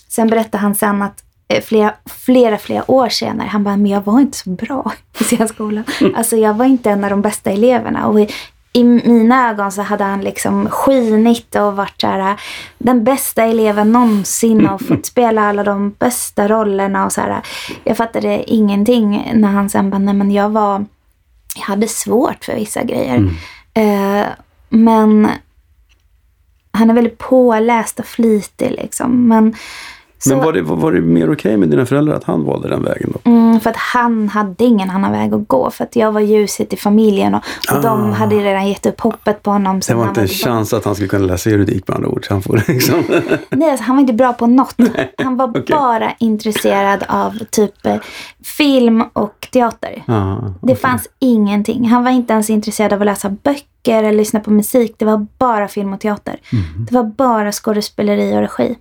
Sen berättade han sen att eh, flera, flera, flera år senare. Han bara, men jag var inte så bra i scenskolan. Alltså jag var inte en av de bästa eleverna. Och i, mina ögon så hade han liksom skinit och varit så här, den bästa eleven någonsin och fått <laughs> spela alla de bästa rollerna. Och så här. Jag fattade ingenting när han sen bara, nej men jag var, jag hade svårt för vissa grejer. Mm. Eh, men han är väldigt påläst och flitig liksom. Men, så, Men var det, var det mer okej med dina föräldrar att han valde den vägen då? mm, för att han hade ingen annan väg att gå. För att jag var ljuset i familjen och, och de Ah. hade redan gett upp hoppet på honom. Det var inte en chans att han skulle kunna läsa juridik med andra ord. Han får liksom... <laughs> Nej, alltså, han var inte bra på något. Han var okej. bara intresserad av typ eh, film och teater. Ja, Det okej. fanns ingenting. Han var inte ens intresserad av att läsa böcker eller lyssna på musik. Det var bara film och teater. Mhm. Det var bara skådespeleri och regi.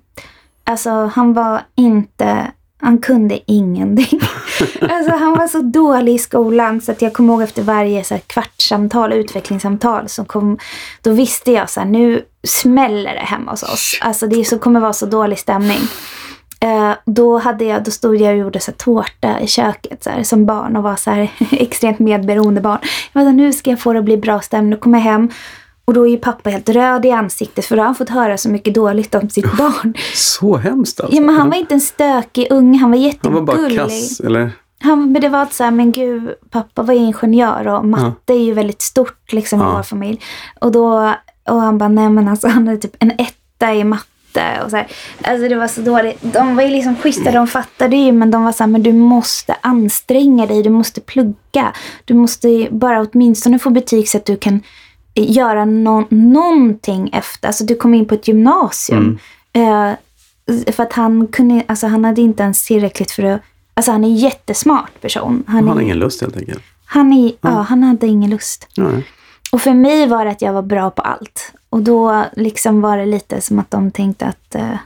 Alltså han var inte, han kunde ingenting. <laughs> alltså han var så dålig i skolan så att jag kommer ihåg efter varje så här, kvartssamtal, utvecklingssamtal, så kom, då visste jag så här, nu smäller det hemma hos oss. Alltså det så, kommer vara så dålig stämning. Eh, då, hade jag, då stod jag och gjorde så här, tårta i köket så här, som barn och var så här, <laughs> extremt medberoende barn. Jag var så här, nu ska jag få det att bli bra stämning. Då kom jag hem och då är ju pappa helt röd i ansiktet för då har han fått höra så mycket dåligt om sitt barn. Så hemskt alltså. Ja, men han var inte en stökig unge, han var Han jättegullig. var bara kass, eller? Han, men det var så här, men gud, pappa var ju ingenjör och matte är ju väldigt stort liksom i Ja. vår familj. Och då, och han bara, nej men alltså han hade typ en etta i matte. Och så här. Alltså det var så dåligt. De var ju liksom schyssta, de fattade ju men de var så här, men du måste anstränga dig, du måste plugga. Du måste ju bara åtminstone få betyg så att du kan göra nå- någonting efter. Alltså du kom in på ett gymnasium. Eh, för att han kunde, alltså han hade inte ens tillräckligt för att, alltså han är en jättesmart person. Han, Han har är, ingen lust helt enkelt. han, är, ja, han hade ingen lust. Nej. Och för mig var det att jag var bra på allt. Och då liksom var det lite som att de tänkte att eh,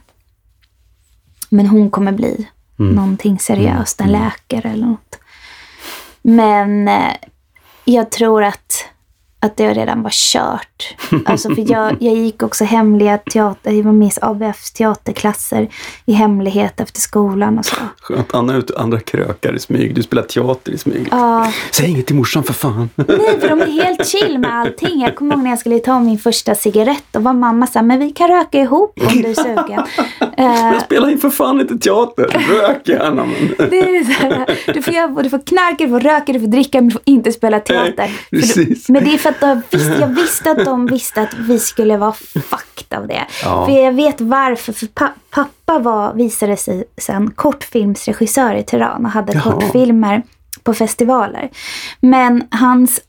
men hon kommer bli någonting seriöst, en läkare eller något. Men eh, jag tror att, att det redan var kört. <laughs> Alltså för jag, jag gick också hemliga teater, jag var med i ABFs teaterklasser i hemlighet efter skolan och så. Skönt. Anna ut andra krökar i smyg. Du spelar teater i smyg. Ja, Säg inget till morsan för fan. Nej, för de är helt chill med allting. Jag kommer ihåg när jag skulle ta min första cigarett. och var mamma sa, men vi kan röka ihop om du är sugen. <laughs> Jag spelar in för fan inte teater. Rök gärna men... <laughs> det är så här, du, får göra, du får knarka, du får röka, du får dricka, men du får inte spela teater. Nej, För du, precis. men det är för att jag visste, jag visste att de visste att vi skulle vara fucked av det. Ja. För jag vet varför. För pa, pappa var, visade sig sen kortfilmsregissör i Teheran och hade Jaha. kortfilmer på festivaler. Men hans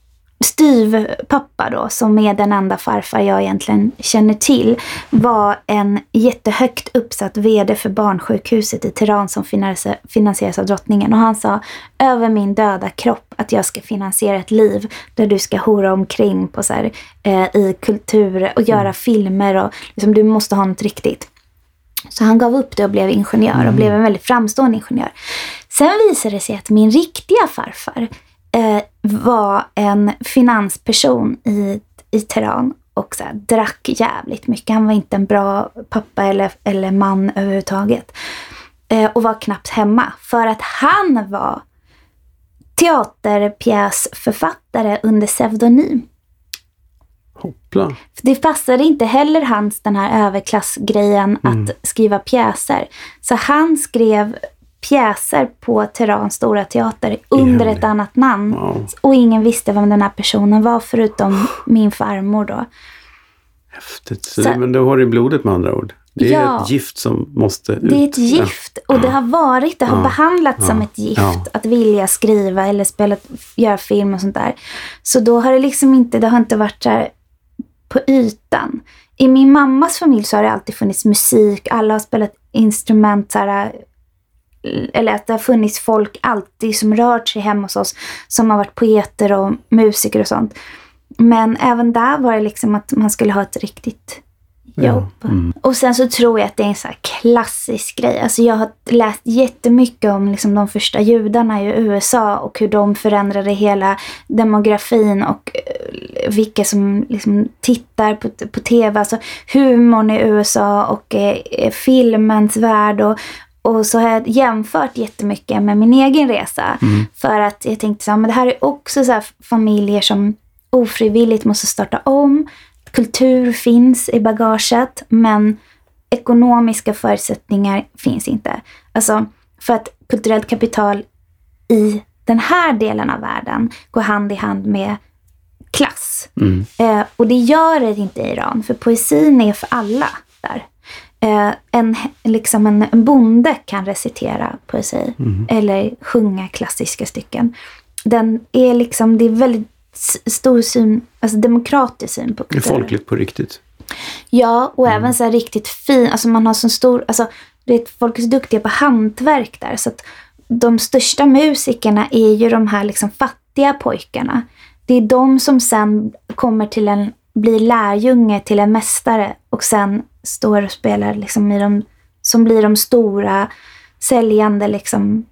styvpappa då, som är den enda farfar jag egentligen känner till, var en jättehögt uppsatt VD för barnsjukhuset i Teheran som finansie- finansieras av drottningen. Och han sa över min döda kropp att jag ska finansiera ett liv där du ska hora omkring på så här, eh, i kultur och göra filmer och liksom, du måste ha något riktigt. Så han gav upp det och blev ingenjör och blev en väldigt framstående ingenjör. Sen visade det sig att min riktiga farfar eh, var en finansperson i, i Teheran och så här, drack jävligt mycket. Han var inte en bra pappa eller, eller man överhuvudtaget. Eh, och var knappt hemma. För att han var teaterpjäsförfattare under pseudonym. Hoppla. Det passade inte heller hans den här överklassgrejen att skriva pjäser. Så han skrev pjäser på Teherans stora teater under ett annat namn. Wow. Och ingen visste vem den här personen var förutom <sighs> min farmor då. Häftigt. Så, Så- det, men du har det i blodet med andra ord. Det är Ja. ett gift som måste ut. Det är ett gift och det har varit, det har Ja. behandlats som Ja. ett gift. Att vilja skriva eller spela, göra film och sånt där. Så då har det liksom inte, det har inte varit så här på ytan. I min mammas familj så har det alltid funnits musik, alla har spelat instrument så här, eller att det har funnits folk alltid som rört sig hemma hos oss som har varit poeter och musiker och sånt. Men även där var det liksom att man skulle ha ett riktigt jobb. Mm. Och sen så tror jag att det är en så klassisk grej. Alltså jag har läst jättemycket om liksom de första judarna i USA och hur de förändrade hela demografin och eh, vilka som liksom tittar på, på tv. Alltså humorn i USA och eh, filmens värld och, och så har jag jämfört jättemycket med min egen resa. För att jag tänkte så här, men det här är också så familjer som ofrivilligt måste starta om. Kultur finns i bagaget, men ekonomiska förutsättningar finns inte. Alltså, för att kulturellt kapital i den här delen av världen går hand i hand med klass. Eh, och det gör det inte i Iran, för poesin är för alla där. Eh, en, liksom en, en bonde kan recitera poesi eller sjunga klassiska stycken. Den är liksom, det är väldigt stor syn, alltså demokratisk syn på kultur. folkligt på riktigt. Ja, och även så riktigt fin, alltså man har sån stor, alltså vet, folk är så duktiga på hantverk där. Så att de största musikerna är ju de här liksom fattiga pojkarna. Det är de som sen kommer till en, blir lärjunge till en mästare och sen står och spelar liksom i de, som blir de stora säljande liksom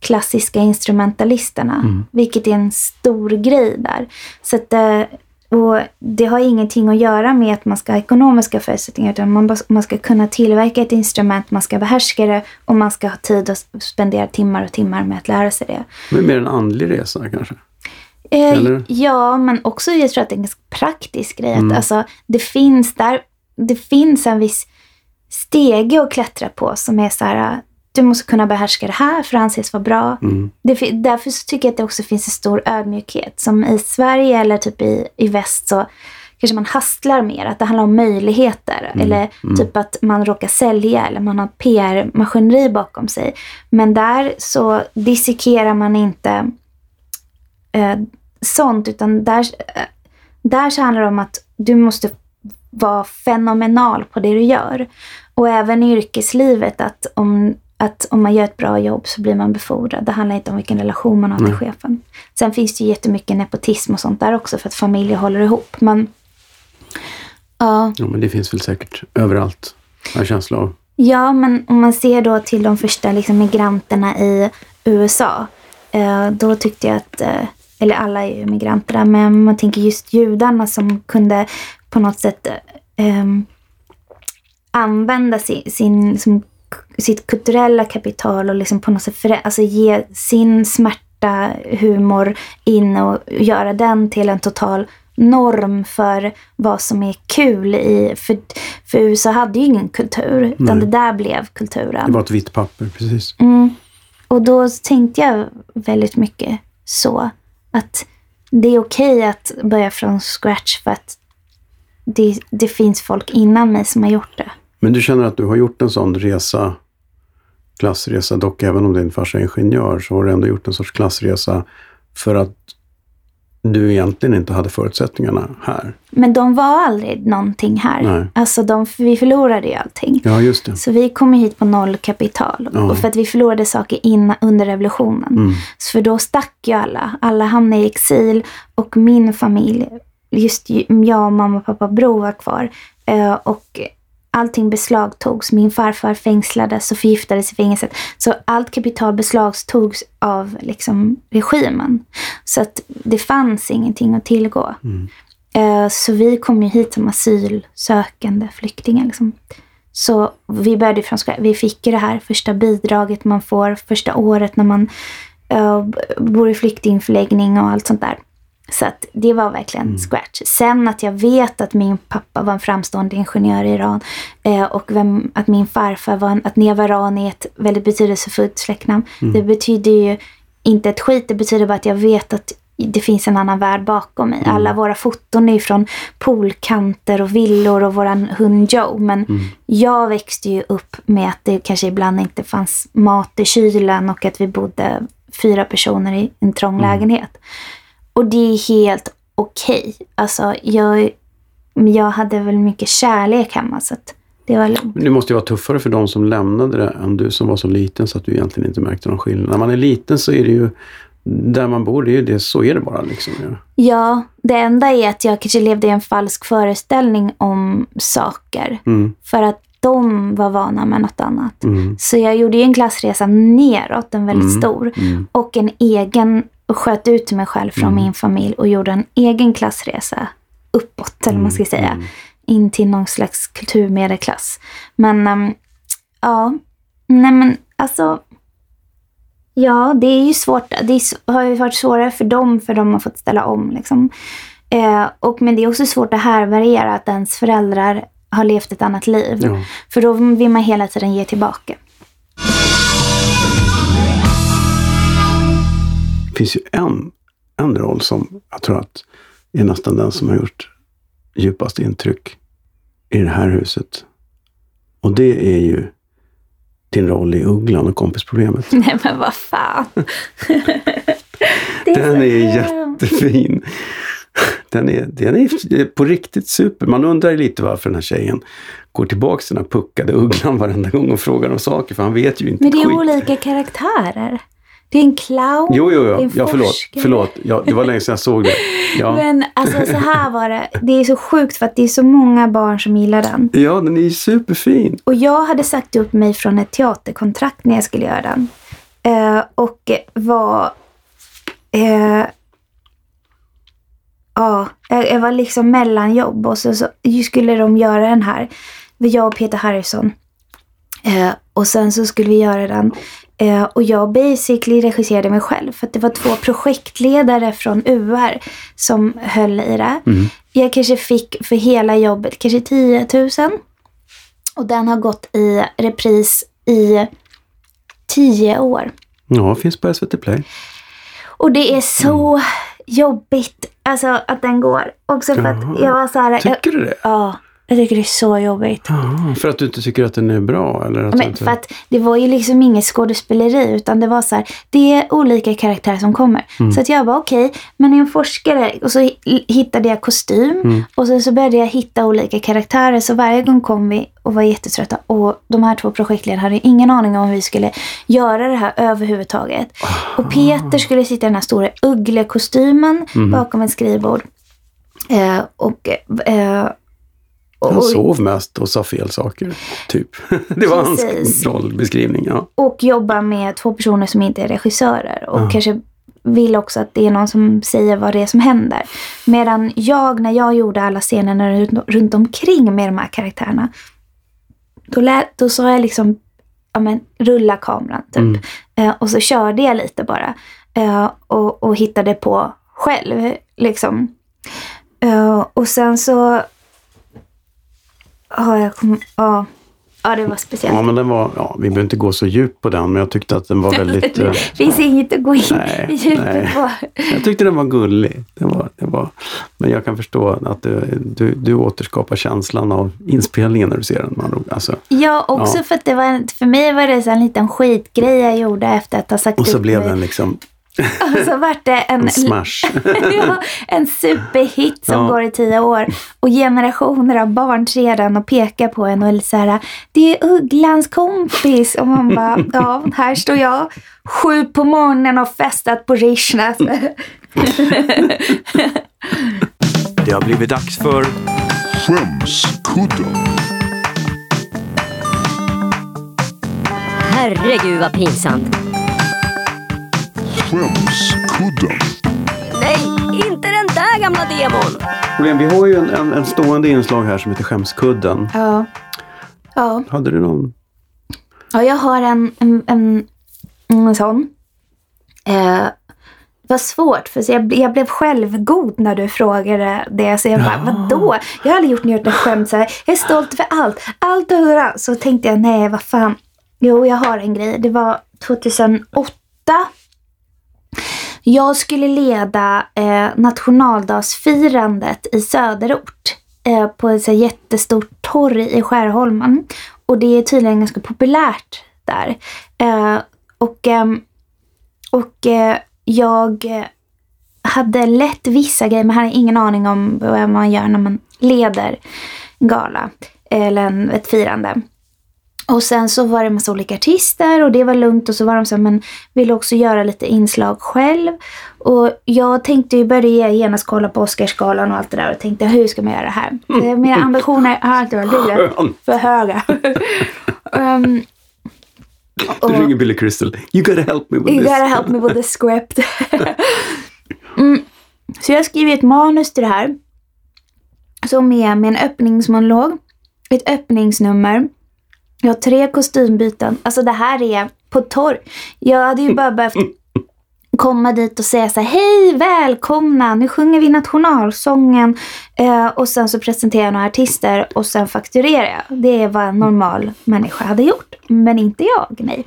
klassiska instrumentalisterna. Vilket är en stor grej där. Så att, eh, och det har ingenting att göra med att man ska ha ekonomiska förutsättningar utan man, man ska kunna tillverka ett instrument, man ska behärska det och man ska ha tid att spendera timmar och timmar med att lära sig det. Men mer en andlig resa kanske? Eh? Ja, men också jag tror att det är en ganska praktisk grej. Mm. Att, alltså, det, finns där, det finns en viss stege att klättra på som är så här, du måste kunna behärska det här för att anses vara bra. Mm. Det, därför så tycker jag att det också finns en stor ödmjukhet. Som i Sverige eller typ i, i väst så kanske man hastlar mer. Att det handlar om möjligheter. Eller typ att man råkar sälja eller man har PR-maskineri bakom sig. Men där så dissekerar man inte eh, sånt. Utan där, eh, där så handlar det om att du måste vara fenomenal på det du gör. Och även i yrkeslivet att om, att om man gör ett bra jobb så blir man befordrad. Det handlar inte om vilken relation man har till Nej. chefen. Sen finns det ju jättemycket nepotism och sånt där också för att familjer håller ihop. Men ja, Ja, men det finns väl säkert överallt, har jag känsla av. Ja, men om man ser då till de första liksom, migranterna i USA. Eh, då tyckte jag att, eh, eller alla är ju migranter där, men man tänker just judarna som kunde på något sätt ehm, använda sin, sin, k- sitt kulturella kapital och liksom på något sätt förä- alltså ge sin smärta, humor in och göra den till en total norm för vad som är kul i... För, för USA hade ju ingen kultur, utan Nej. det där blev kulturen. Det var ett vitt papper, precis. Mm. Och då tänkte jag väldigt mycket så. Att det är okej att börja från scratch för att det, det finns folk innan mig som har gjort det. Men du känner att du har gjort en sån resa, klassresa, dock även om din farsa är ingenjör, så har du ändå gjort en sorts klassresa för att du egentligen inte hade förutsättningarna här. Men de var aldrig någonting här. Nej. Alltså de, vi förlorade ju allting. Ja, just det. Så vi kom hit på noll kapital. Ja. Och för att vi förlorade saker innan, under revolutionen. Mm. Så för då stack ju alla. Alla hamnade i exil. Och min familj, just ju- jag, mamma, pappa, bror var kvar. Eh, och allting beslagtogs. Min farfar fängslades och förgiftades i fängelset. Så allt kapital beslagtogs av liksom, regimen. Så att det fanns ingenting att tillgå. Mm. Eh, Så vi kom ju hit som asylsökande flyktingar. Liksom. Så vi började från. Vi fick ju det här första bidraget man får första året när man b- bor i flyktingförläggning och allt sånt där. Så att det var verkligen scratch. Sen att jag vet att min pappa var en framstående ingenjör i Iran eh, och vem, att min farfar var en, att Nevaran är ett väldigt betydelsefullt släktnamn. Det betyder ju inte ett skit. Det betyder bara att jag vet att det finns en annan värld bakom mig. Alla våra foton är från poolkanter och villor och våran hund Joe. Men jag växte ju upp med att det kanske ibland inte fanns mat i kylen och att vi bodde fyra personer i en trång lägenhet. Och det är helt okej. Alltså, jag, jag hade väl mycket kärlek hemma så att det var lugnt. Men det måste ju vara tuffare för de som lämnade det än du som var så liten så att du egentligen inte märkte någon skillnad. När man är liten så är det ju, där man bor, det är ju det, så är det bara liksom. Ja. Ja, det enda är att jag kanske levde i en falsk föreställning om saker. Mm, För att de var vana med något annat. mm, Så jag gjorde ju en klassresa neråt, en väldigt Mm, stor. mm. Och en egen, och sköt ut mig själv från min familj och gjorde en egen klassresa uppåt, eller man ska säga. mm. In till någon slags kulturmedelklass. Men äm, ja, Nej men alltså. Ja, det är ju svårt. Det är, har ju varit svårare för dem för de har fått ställa om. Liksom. Eh, och, men det är också svårt att härbärgera att ens föräldrar har levt ett annat liv. Ja. För då vill man hela tiden ge tillbaka. Det finns ju en, en roll som jag tror att är nästan den som har gjort djupast intryck i det här huset. Och det är ju din roll i Ugglan och kompisproblemet. <laughs> Nej men vad fan. <laughs> det Den är jättefin. Den är, den är på riktigt super. Man undrar ju lite varför den här tjejen går tillbaka till den här puckade ugglan varenda gång och frågar om saker, för han vet ju inte Men det är skit. olika karaktärer. Det är en clown. Jo, jo, det är jo. en Ja, förlåt. forskare. förlåt. Ja, det var länge sedan jag såg det. Ja, <laughs> Men alltså så här var det. Det är så sjukt för att det är så många barn som gillar den. ja den är superfin. Och jag hade sagt upp mig från ett teaterkontrakt när jag skulle göra den. Eh, och var... Eh, ja, jag, var liksom mellanjobb och så, så skulle de göra den här. Jag och Peter Harrison. Eh, och sen så skulle vi göra den. Eh, och jag basically regisserade mig själv. För att det var två projektledare från UR som höll i det. Mm. Jag kanske fick för hela jobbet kanske 10 000. Och den har gått i repris i 10 år. Ja, finns på SVT Play. Och det är så jobbigt alltså, att den går. Också för att Jaha. jag var så här... Tycker du det? ja, jag tycker det är så jobbigt. Jaha, för att du inte tycker att den är bra? Eller att Men inte... för att det var ju liksom inget skådespeleri utan det var så här, det är olika karaktärer som kommer. Mm. Så att jag var okej, men en forskare och så hi- hittade jag kostym Mm. och sen så började jag hitta olika karaktärer. Så varje gång kom vi och var jättetrötta och de här två projektledarna hade ingen aning om vi skulle göra det här överhuvudtaget. Och Peter skulle sitta i den här stora ugglekostymen Mm. bakom ett skrivbord. Eh, och eh, och- Han sov mest och sa fel saker, typ. <laughs> Det var hans Precis. rollbeskrivning. Ja. och jobba med två personer som inte är regissörer. Och Ja. kanske vill också att det är någon som säger vad det är som händer. Medan jag, när jag gjorde alla scenerna runt, runt omkring med de här karaktärerna. Då, lät, då sa jag liksom, ja men rulla kameran typ. Mm. Eh, och så körde jag lite bara. Eh, och, och hittade på själv liksom. Eh, och sen så har jag kom, ja, ja, det var speciellt. ja, men den var... Ja, vi behöver inte gå så djupt på den, men jag tyckte att den var väldigt... <laughs> eh, Det finns inget att gå in Nej, i djupet på. jag tyckte den var gullig. Det var, det var, men jag kan förstå att du, du, du återskapar känslan av inspelningen när du ser den. Man, alltså, Ja, också Ja. för att det var, för mig var det så en liten skitgrej jag gjorde efter att ha sagt och så blev den liksom Och så vart det en, en smash. <laughs> ja, en superhit som Ja. går i tio år. Och generationer av barn ser den och pekar på en och är så här, det är Ugglans kompis. Och man bara, <laughs> ja, här står jag sju på morgonen och festat på Rishnas. <laughs> Det har blivit dags för... Skämskudden. Herregud vad pinsamt. Skämskudden. Nej, inte den där gamla demon. Problem, vi har ju en, en, en stående inslag här som heter Skämskudden. Ja. Ja. Hade du någon? Ja, jag har en, en, en, en sån. Eh, det var svårt, för jag, jag blev självgod när du frågade det. Så jag bara, vadå? Jag har aldrig gjort något skämt så här. Jag är stolt för allt. Allt och hurra. Så tänkte jag, nej vad fan. Jo, jag har en grej. Det var 2008. Jag skulle leda eh, nationaldagsfirandet i söderort. Eh, på ett så här jättestort torg i Skärholmen. Och det är tydligen ganska populärt där. Eh, och ehm, och eh, jag hade lett vissa grejer men hade ingen aning om vad man gör när man leder en gala eller en, ett firande. Och sen så var det en massa olika artister och det var lugnt och så var de så men ville också göra lite inslag själv. Och jag tänkte ju börja genast kolla på Oscarsgalan och allt det där och tänkte hur ska man göra det här? Eh, Mina ambitioner har alltid varit lite för höga. <laughs> um, Du ringer Billy Crystal. You gotta help me with You this. gotta help me with the script. <laughs> mm. Så jag har skrivit ett manus till det här. Som är med en öppningsmonolog, ett öppningsnummer jag har tre kostymbyten. Alltså det här är på torr. Jag hade ju bara behövt komma dit och säga så här, hej välkomna, nu sjunger vi nationalsången eh, och sen så presenterar jag några artister och sen fakturerar jag. Det är vad en normal människa hade gjort, men inte jag, nej.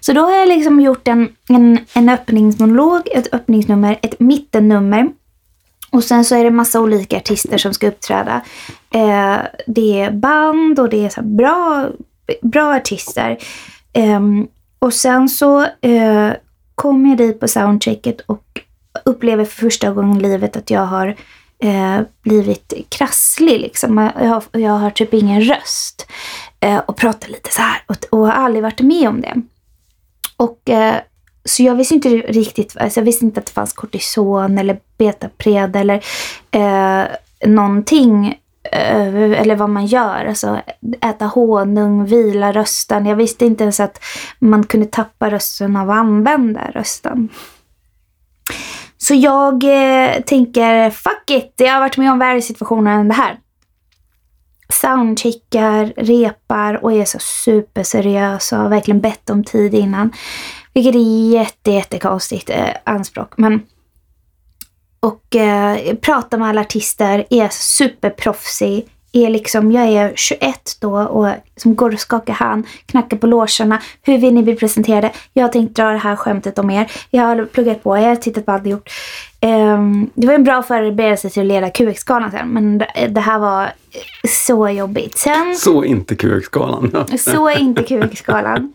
Så då har jag liksom gjort en, en, en öppningsmonolog, ett öppningsnummer, ett mittennummer och sen så är det massa olika artister som ska uppträda. Eh, det är band och det är så här bra, bra artister. Um, och sen så uh, kom jag dit på soundchecket och upplever för första gången i livet att jag har uh, blivit krasslig. Liksom. Jag, har, jag har typ ingen röst. uh, och pratar lite så här. Och, och har aldrig varit med om det. Och så jag visste inte riktigt, alltså jag visste inte att det fanns kortison eller betapred eller eh, någonting. Eh, eller vad man gör. Alltså äta honung, vila rösten. Jag visste inte ens att man kunde tappa rösten av att använda rösten. Så jag eh, tänker, fuck it, jag har varit med om värre situationer än det här. Soundcheckar, repar och är så superseriös och har verkligen bett om tid innan. Vilket är jätte, jättekonstigt eh, anspråk. Men, och eh, pratar med alla artister, är superproffsig. Är liksom, jag är 21 då och som går och skakar hand, knackar på logerna. Hur vill ni bli presenterade? Jag har tänkt dra det här skämtet om er. Jag har pluggat på, jag har tittat på allt ni gjort. Um, det var en bra förberedelse till att leda QX-skalan sen, men det, det, här var så jobbigt. Sen, så inte QX-skalan. <laughs> så inte QX-skalan.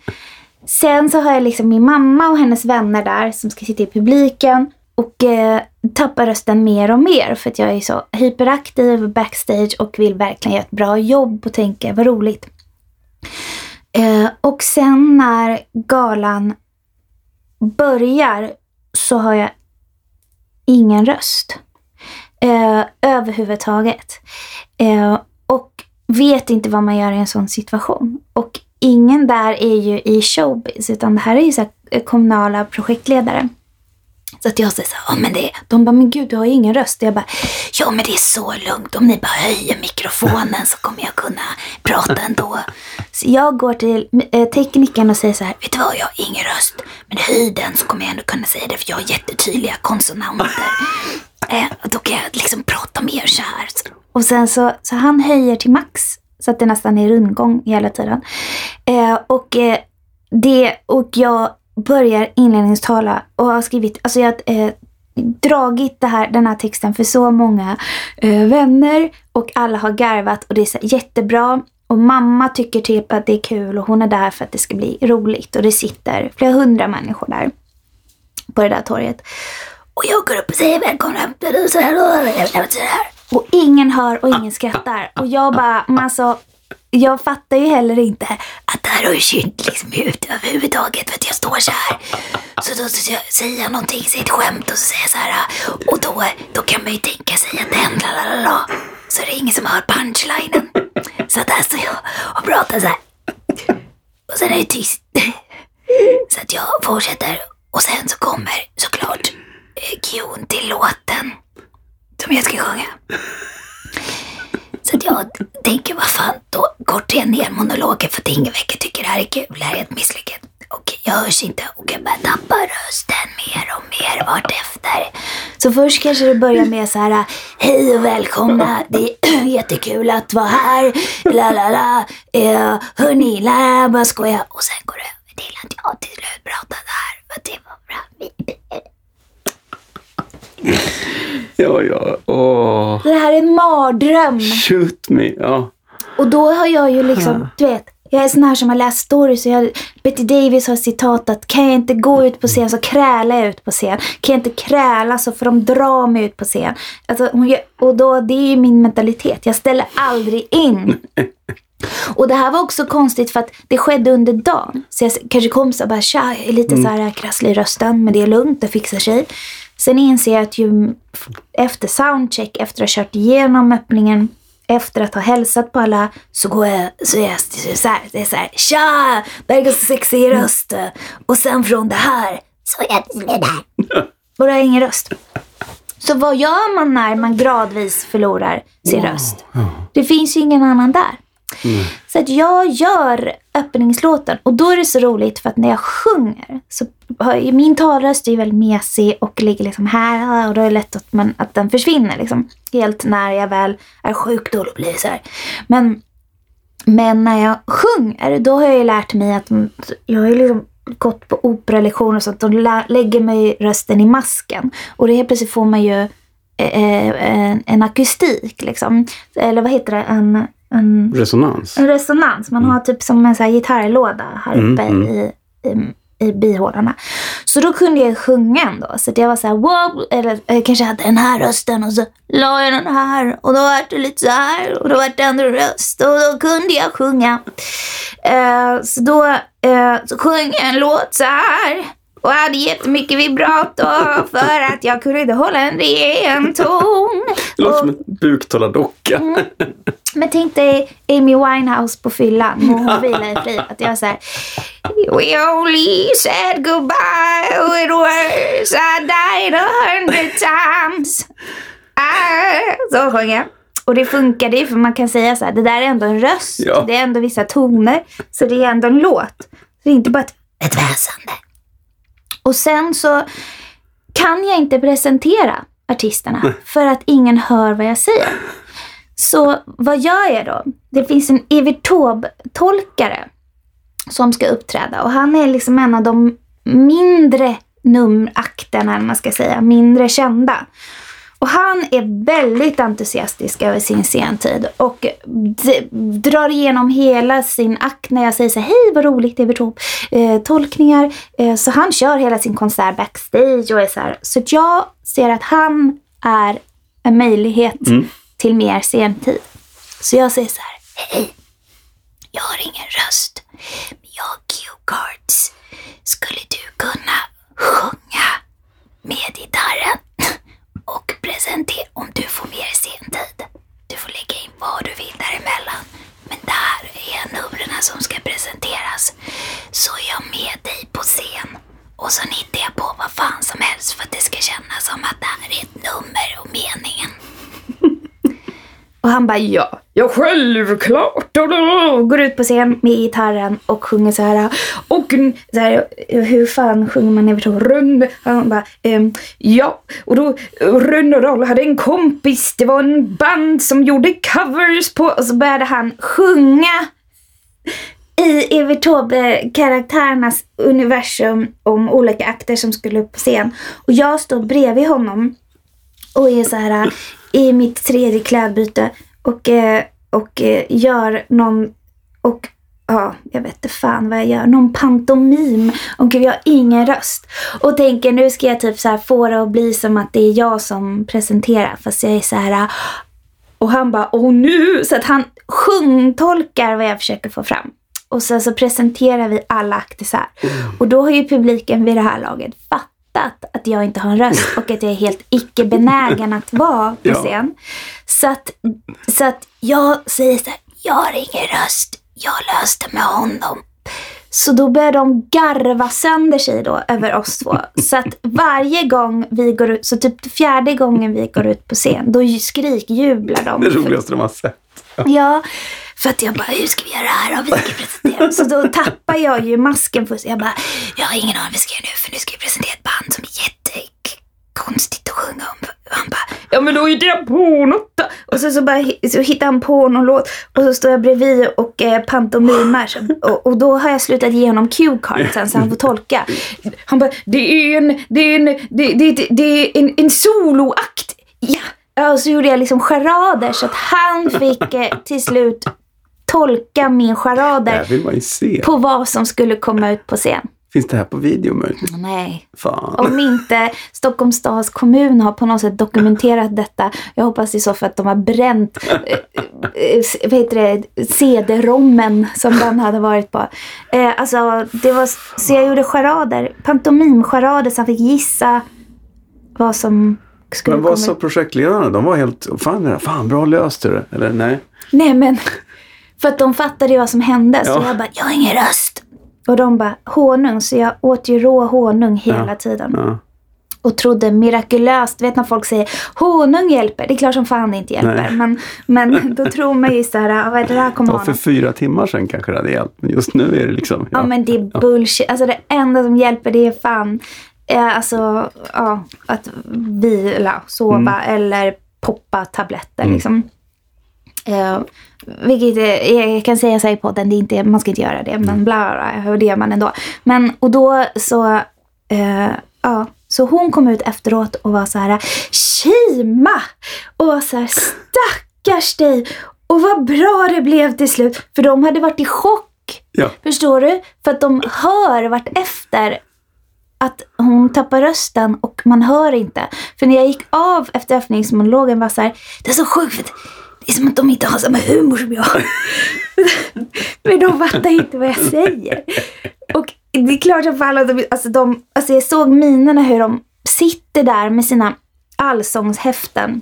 Sen så har jag liksom min mamma och hennes vänner där som ska sitta i publiken och eh, tappar rösten mer och mer för att jag är så hyperaktiv backstage och vill verkligen göra ett bra jobb och tänka vad roligt. Eh, och sen när galan börjar så har jag ingen röst. Eh, överhuvudtaget. Eh, och vet inte vad man gör i en sån situation. Och ingen där är ju i showbiz, utan det här är ju så eh, kommunala projektledare. Så att jag säger så här, men det, de bara, men gud du har ju ingen röst. Och Jag bara, ja men det är så lugnt. Om ni bara höjer mikrofonen så kommer jag kunna prata ändå. Så jag går till eh, teknikern och säger så här, vet du vad, jag har ingen röst. Men höj den så kommer jag ändå kunna säga det för jag har jättetydliga konsonanter. <laughs> Eh, och då kan jag liksom prata mer så här. Och sen så, så han höjer till max så att det nästan är rundgång hela tiden. Eh, och, eh, det, och jag börjar inledningstala och har skrivit, alltså jag har eh, dragit det här, den här texten för så många eh, vänner och alla har garvat och det är så jättebra. Och mamma tycker typ att det är kul och hon är där för att det ska bli roligt och det sitter flera hundra människor där på det där torget. Och jag går upp och säger välkomna. Och ingen hör och ingen skrattar. Och jag bara, men alltså, jag fattar ju heller inte att det här har ju kynt liksom ut överhuvudtaget för att jag står så här. Så då så säger jag någonting, säger ett skämt och så säger jag så här. Och då, då kan man ju tänka sig att den la Så är det ingen som hör punchlinen. Så där står alltså, jag och pratar så här. Och sen är det tyst. Så att jag fortsätter. Och sen så kommer såklart eh, Gion till låten som jag ska sjunga. Så att jag tänker, vad fan, då kortar jag ner monologen för att ingen verkar tycker det här är kul. Det här är ett misslyckande. Och jag hörs inte och jag börjar tappa rösten mer och mer vartefter. Så först kanske det börjar med så här, hej och välkomna, det är <clears throat> jättekul att vara här, la la la, eh, hörni, la la, bara skoja. Och sen går det över till att jag till slut pratar där, för det var bra. Ja, ja. Åh. Det här är en mardröm. Shoot me. Ja. Och då har jag ju liksom, du vet, jag är sån här som har läst stories. Jag, Betty Davis har citatat, kan jag inte gå ut på scen så krälar jag ut på scen. Kan jag inte kräla så får de dra mig ut på scen. Alltså, och då, det är ju min mentalitet. Jag ställer aldrig in. <laughs> Och det här var också konstigt för att det skedde under dagen. Så jag kanske kom så bara, tja, jag är lite mm. så här krasslig i rösten, men det är lugnt, det fixar sig. Sen inser jag att ju efter soundcheck, efter att ha kört igenom öppningen, efter att ha hälsat på alla, så går jag, så är jag så här, det är så här, tja, så sexig röst. Och sen från det här, så är jag det där. <laughs> Och då har jag ingen röst. Så vad gör man när man gradvis förlorar sin röst? Det finns ju ingen annan där. Så att jag gör öppningslåten och då är det så roligt för att när jag sjunger så min talröst är ju väldigt mesig och ligger liksom här och då är det lätt att, man, att den försvinner liksom. Helt när jag väl är sjuk då blir det så här. Men, men när jag sjunger då har jag ju lärt mig att mm, jag har ju liksom gått på operalektioner och sånt lä- lägger mig rösten i masken. Och det helt plötsligt får man ju eh, en, en akustik liksom. Eller vad heter det? En, en Resonans. en resonans. Man har typ som en så här gitarrlåda här Mm, uppe mm. i, i, i bihålorna. Så då kunde jag sjunga ändå. Så att jag var så här, wow, eller jag kanske hade den här rösten och så la jag den här och då var det lite så här och då var det ändå röst och då kunde jag sjunga. Eh, så då eh, så sjöng jag en låt så här. Och hade jättemycket vibrato för att jag kunde inte hålla en ren ton. Det låter Och- som en buktalardocka. <laughs> men tänk dig Amy Winehouse på fyllan. Må hon vila i frid. Att jag såhär. We only said goodbye with words I died a hundred times. Ah, så sjöng jag. Och det funkade ju för man kan säga så här, det där är ändå en röst. Ja. Det är ändå vissa toner. Så det är ändå en låt. Så det är inte bara ett, ett väsande. Och sen så kan jag inte presentera artisterna för att ingen hör vad jag säger. Så vad gör jag då? Det finns en Evert Taube-tolkare som ska uppträda och han är liksom en av de mindre numerakterna, man ska säga, mindre kända. Och han är väldigt entusiastisk över sin sentid och drar igenom hela sin akt när jag säger så här, hej vad roligt Evert Taube, eh, tolkningar. Eh, så han kör hela sin konsert backstage och är så här. Så jag ser att han är en möjlighet till mer sentid. Så jag säger så här, hej, jag har ingen röst, men jag har cue cards. Skulle du kunna sjunga med gitarren och presentera om du får mer sentid? Du får lägga in vad du vill däremellan. Men där är numren som ska presenteras. Så är jag med dig på scen. Och så hittar jag på vad fan som helst för att det ska kännas som att det här är ett nummer och meningen. Och han bara ja, ja självklart. Och då går ut på scen med gitarren och sjunger så här. Och så här, hur fan sjunger man Evert Taube? Han bara ehm, ja. Och då Rönnerdal hade en kompis. Det var en band som gjorde covers på. Och så började han sjunga i Evert Taube-karaktärernas universum om olika akter som skulle upp på scen. Och jag står bredvid honom och är så här i mitt tredje klädbyte och, eh, och eh, gör någon och ja, jag vet inte fan vad jag gör. Någon pantomim. Och jag har ingen röst. Och tänker nu ska jag typ så här få det att bli som att det är jag som presenterar. Fast jag är så här. äh, Och han bara, åh nu! Så att han sjungtolkar vad jag försöker få fram. Och sen så presenterar vi alla akter så här. Och då har ju publiken vid det här laget fattat att jag inte har en röst och att jag är helt icke-benägen att vara på Ja. scen. Så att, så att jag säger så här, jag har ingen röst, jag löste med honom. Så då börjar de garva sönder sig då över oss två. Så att varje gång vi går ut, så typ fjärde gången vi går ut på scen, då skrikjublar de. Det roligaste de har sett. Ja, för att jag bara, hur ska vi göra det här då? Vi ska presentera. Så då tappar jag ju masken först. Jag bara, jag har ingen aning vad vi ska göra nu för nu ska vi presentera ett band som är jättekonstigt att sjunga om. Och han bara, ja men då hittar jag på något då. Och så, så, bara, så hittar han på någon låt och så står jag bredvid och eh, pantomimar. Så, och, och då har jag slutat ge honom cue cardsen så han får tolka. Han bara, det är en, det är en, det, det, det, det är en, en soloakt. Ja. Ja, och så gjorde jag liksom charader så att han fick eh, till slut tolka min charader på vad som skulle komma ut på scen. Finns det här på video möjligtvis? Nej. Fan. Om inte Stockholms stads kommun har på något sätt dokumenterat detta. Jag hoppas i så fall att de har bränt eh, eh, vad heter det, CD-rommen som den hade varit på. Eh, alltså, det var, så jag gjorde charader, pantomimcharader så han fick gissa vad som skulle Men vad komma sa ut. projektledarna? De var helt, fan, fan bra löst du det. Eller nej? Nej men, för att de fattade ju vad som hände. Så Ja. jag bara, jag har ingen röst. Och de bara, honung. Så jag åt ju rå honung hela Ja. tiden. Ja. och trodde mirakulöst, vet när folk säger honung hjälper, det är klart som fan det inte hjälper. Nej. Men, men <laughs> då tror man ju såhär, ja, vad är det där kommer ha för fyra timmar sedan kanske det hade hjälpt. Men just nu är det liksom... Ja men det är bullshit. Alltså det enda som hjälper det är fan eh, alltså, ja, att vila, sova Mm. eller poppa tabletter liksom. Eh, vilket är, jag kan säga så här i podden, det är inte, man ska inte göra det, Mm. men bla bla, bla det gör man ändå. Men och då så, eh, ja, så hon kom ut efteråt och var så här, Kima! Och var så här, stackars dig! Och vad bra det blev till slut. För de hade varit i chock Ja. Förstår du? För att de hör vart efter att hon tappar rösten och man hör inte. För när jag gick av efter öppningsmonologen var så här, det är så sjukt det är som att de inte har samma humor som jag. <laughs> Men de fattar inte vad jag säger. Och det är klart som fan att de, alltså de, alltså jag såg minerna hur de sitter där med sina allsångshäften.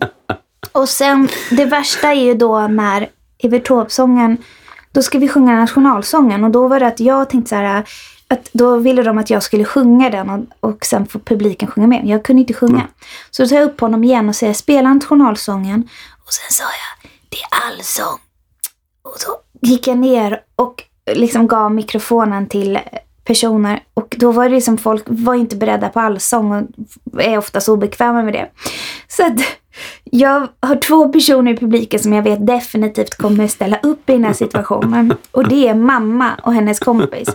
Och sen, det värsta är ju då när Evert Taube-sången, då ska vi sjunga nationalsången och då var det att jag tänkte så här, att då ville de att jag skulle sjunga den och, och sen får publiken sjunga med. Jag kunde inte sjunga. Så då tar jag upp honom igen och säger spela nationalsången. Och sen sa jag, det är allsång. Och så gick jag ner och liksom gav mikrofonen till personer. Och då var det liksom folk var inte beredda på allsång och är oftast obekväma med det. Så att jag har två personer i publiken som jag vet definitivt kommer ställa upp i den här situationen. Och det är mamma och hennes kompis.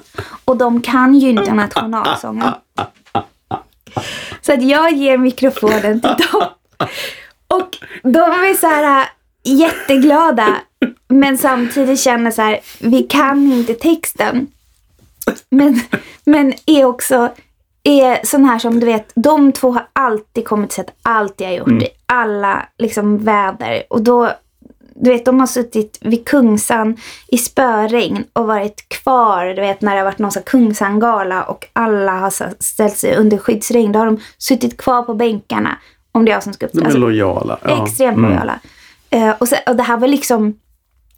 Och de kan ju inte nationalsången. Så att jag ger mikrofonen till dem. Och de är så här jätteglada. Men samtidigt känner så här, vi kan inte texten. Men, men är också är sån här som du vet, de två har alltid kommit och sett allt jag har gjort i alla liksom väder. Och då, du vet, de har suttit vid Kungsan i spöregn och varit kvar, du vet när det har varit någon Kungsan-gala och alla har ställt sig under skyddsregn. Då har de suttit kvar på bänkarna om det är jag som ska De är uppträda. lojala. Ja. Extremt Mm. lojala. Eh, och, sen, och det här var liksom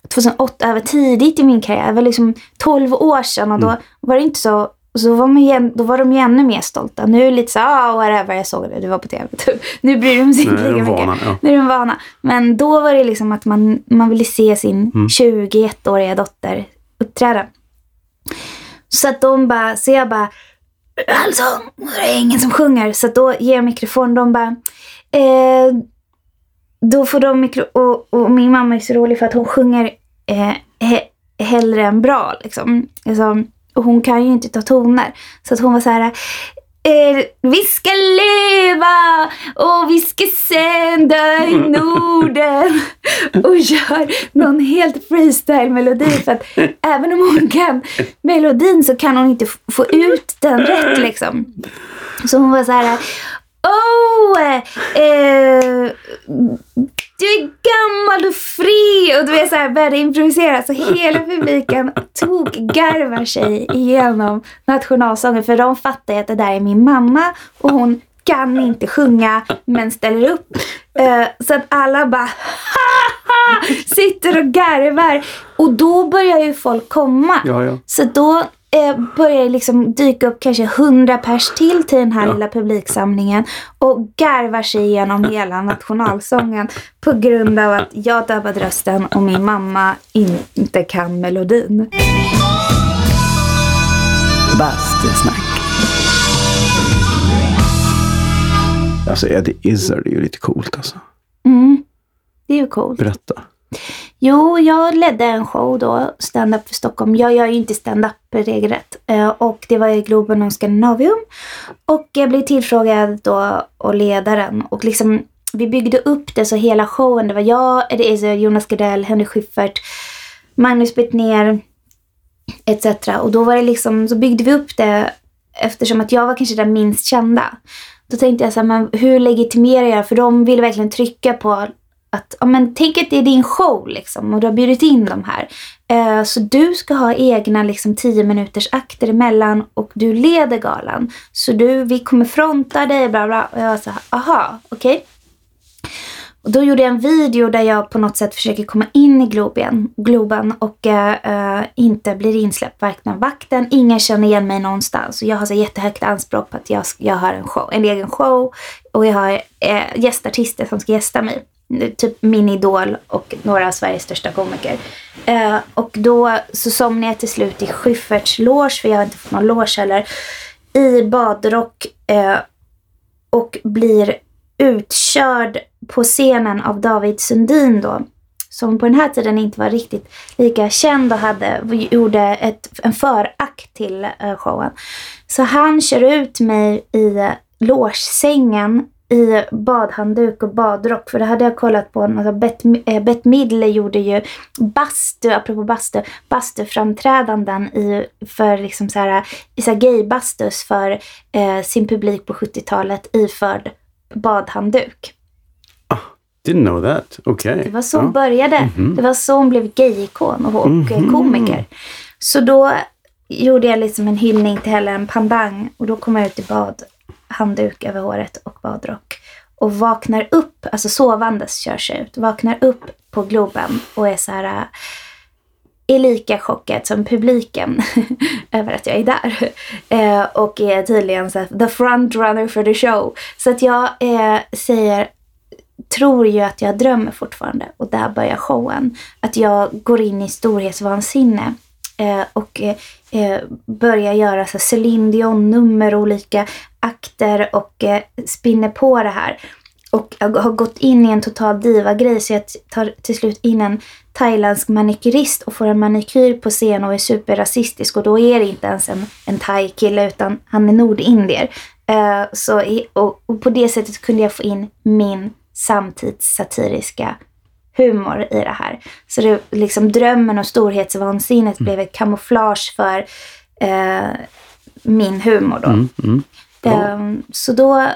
2008, över tidigt i min karriär. Det var liksom 12 år sedan och då Mm. var det inte så så var, man ju, då var de ju ännu mer stolta. Nu är det lite så ah, whatever, jag såg det, det var på tv. Typ. <laughs> Nu bryr de sig inte lika mycket. vana, ja. Nu är de vana. Men då var det liksom att man, man ville se sin Mm. 21-åriga dotter uppträda. Så att de bara, så jag bara, alltså, det är ingen som sjunger. Så då ger jag mikrofon de bara, eh, då får de mikro... Och, och min mamma är så rolig för att hon sjunger eh, he, hellre än bra. Liksom. Alltså, och hon kan ju inte ta toner. Så att hon var så här. Vi ska leva och vi ska sen dö i Norden. Och gör någon helt freestyle-melodi. För att även om hon kan melodin så kan hon inte få ut den rätt liksom. Så hon var så här. Oh, eh, du är gammal och fri. Och du vet så här, började improvisera. Så hela publiken tog garvar sig igenom nationalsången. För de fattar att det där är min mamma. Och hon kan inte sjunga men ställer upp. Eh, så att alla bara sitter och garvar. Och då börjar ju folk komma. Ja, ja. Så då eh, börjar liksom dyka upp kanske hundra pers till till den här Ja. lilla publiksamlingen och garvar sig igenom <laughs> hela nationalsången på grund av att jag tappade rösten och min mamma inte kan melodin. Bastusnack. Alltså Eddie Izzard är ju lite coolt alltså. Mm. Det är ju coolt. Berätta. Jo, jag ledde en show då, stand-up för Stockholm. Jag gör ju inte stand-up regelrätt. Eh, och det var i Globen och Scandinavium. Och jag blev tillfrågad då och ledaren. Och liksom, vi byggde upp det så hela showen, det var jag, det är Jonas Gardell, Henrik Schyffert, Magnus Bettner etc. Och då var det liksom, så byggde vi upp det eftersom att jag var kanske den minst kända. Då tänkte jag så här, men hur legitimerar jag? För de ville verkligen trycka på att, ja men tänk att det är din show liksom och du har bjudit in de här. Eh, så du ska ha egna liksom 10 minuters akter emellan och du leder galan. Så du, vi kommer fronta dig bla bla. Och jag var så här, aha, okej. och då gjorde jag en video där jag på något sätt försöker komma in i Globen, Globen och eh, eh inte blir insläppt varken av vakten. Ingen känner igen mig någonstans. Och jag har så jättehögt anspråk på att jag, jag har en, show, en egen show och jag har eh, gästartister som ska gästa mig. Typ min idol och några av Sveriges största komiker. Eh, och då så somnade jag till slut i Schyfferts loge, för jag har inte fått någon loge heller, i badrock eh, och blir utkörd på scenen av David Sundin då. Som på den här tiden inte var riktigt lika känd och hade, gjorde ett, en förakt till eh, showen. Så han kör ut mig i logesängen i badhandduk och badrock. För det hade jag kollat på. Alltså Bette, äh, Midler gjorde ju bastu, apropå bastu, bastuframträdanden i, för liksom så här, i så här gaybastus för eh, sin publik på 70-talet iförd badhandduk. Ah, didn't know that. Okay. Det var så hon Ja. började. Mhm. Det var så hon blev gayikon och, och Mhm. komiker. Så då gjorde jag liksom en hyllning till hela en pandang och då kom jag ut i bad, handduk över håret och badrock. Och vaknar upp, alltså sovandes körs jag ut, vaknar upp på Globen och är så här äh, är lika chockad som publiken <laughs> över att jag är där. <laughs> Eh, och är tydligen så här, the front runner for the show. Så att jag eh, säger tror ju att jag drömmer fortfarande och där börjar showen. Att jag går in i storhetsvansinne eh, och eh, eh börjar göra så Céline Dion-nummer och olika akter och eh, spinner på det här. Och jag har gått in i en total diva-grej så jag tar till slut in en thailändsk manikyrist och får en manikyr på scen och är superrasistisk och då är det inte ens en, en thai-kille utan han är nordindier. Eh, så, och, och på det sättet kunde jag få in min samtidssatiriska humor i det här. Så det, liksom drömmen och storhetsvansinnet blev ett kamouflage för eh, min humor då. Mm, mm. Ehm, så då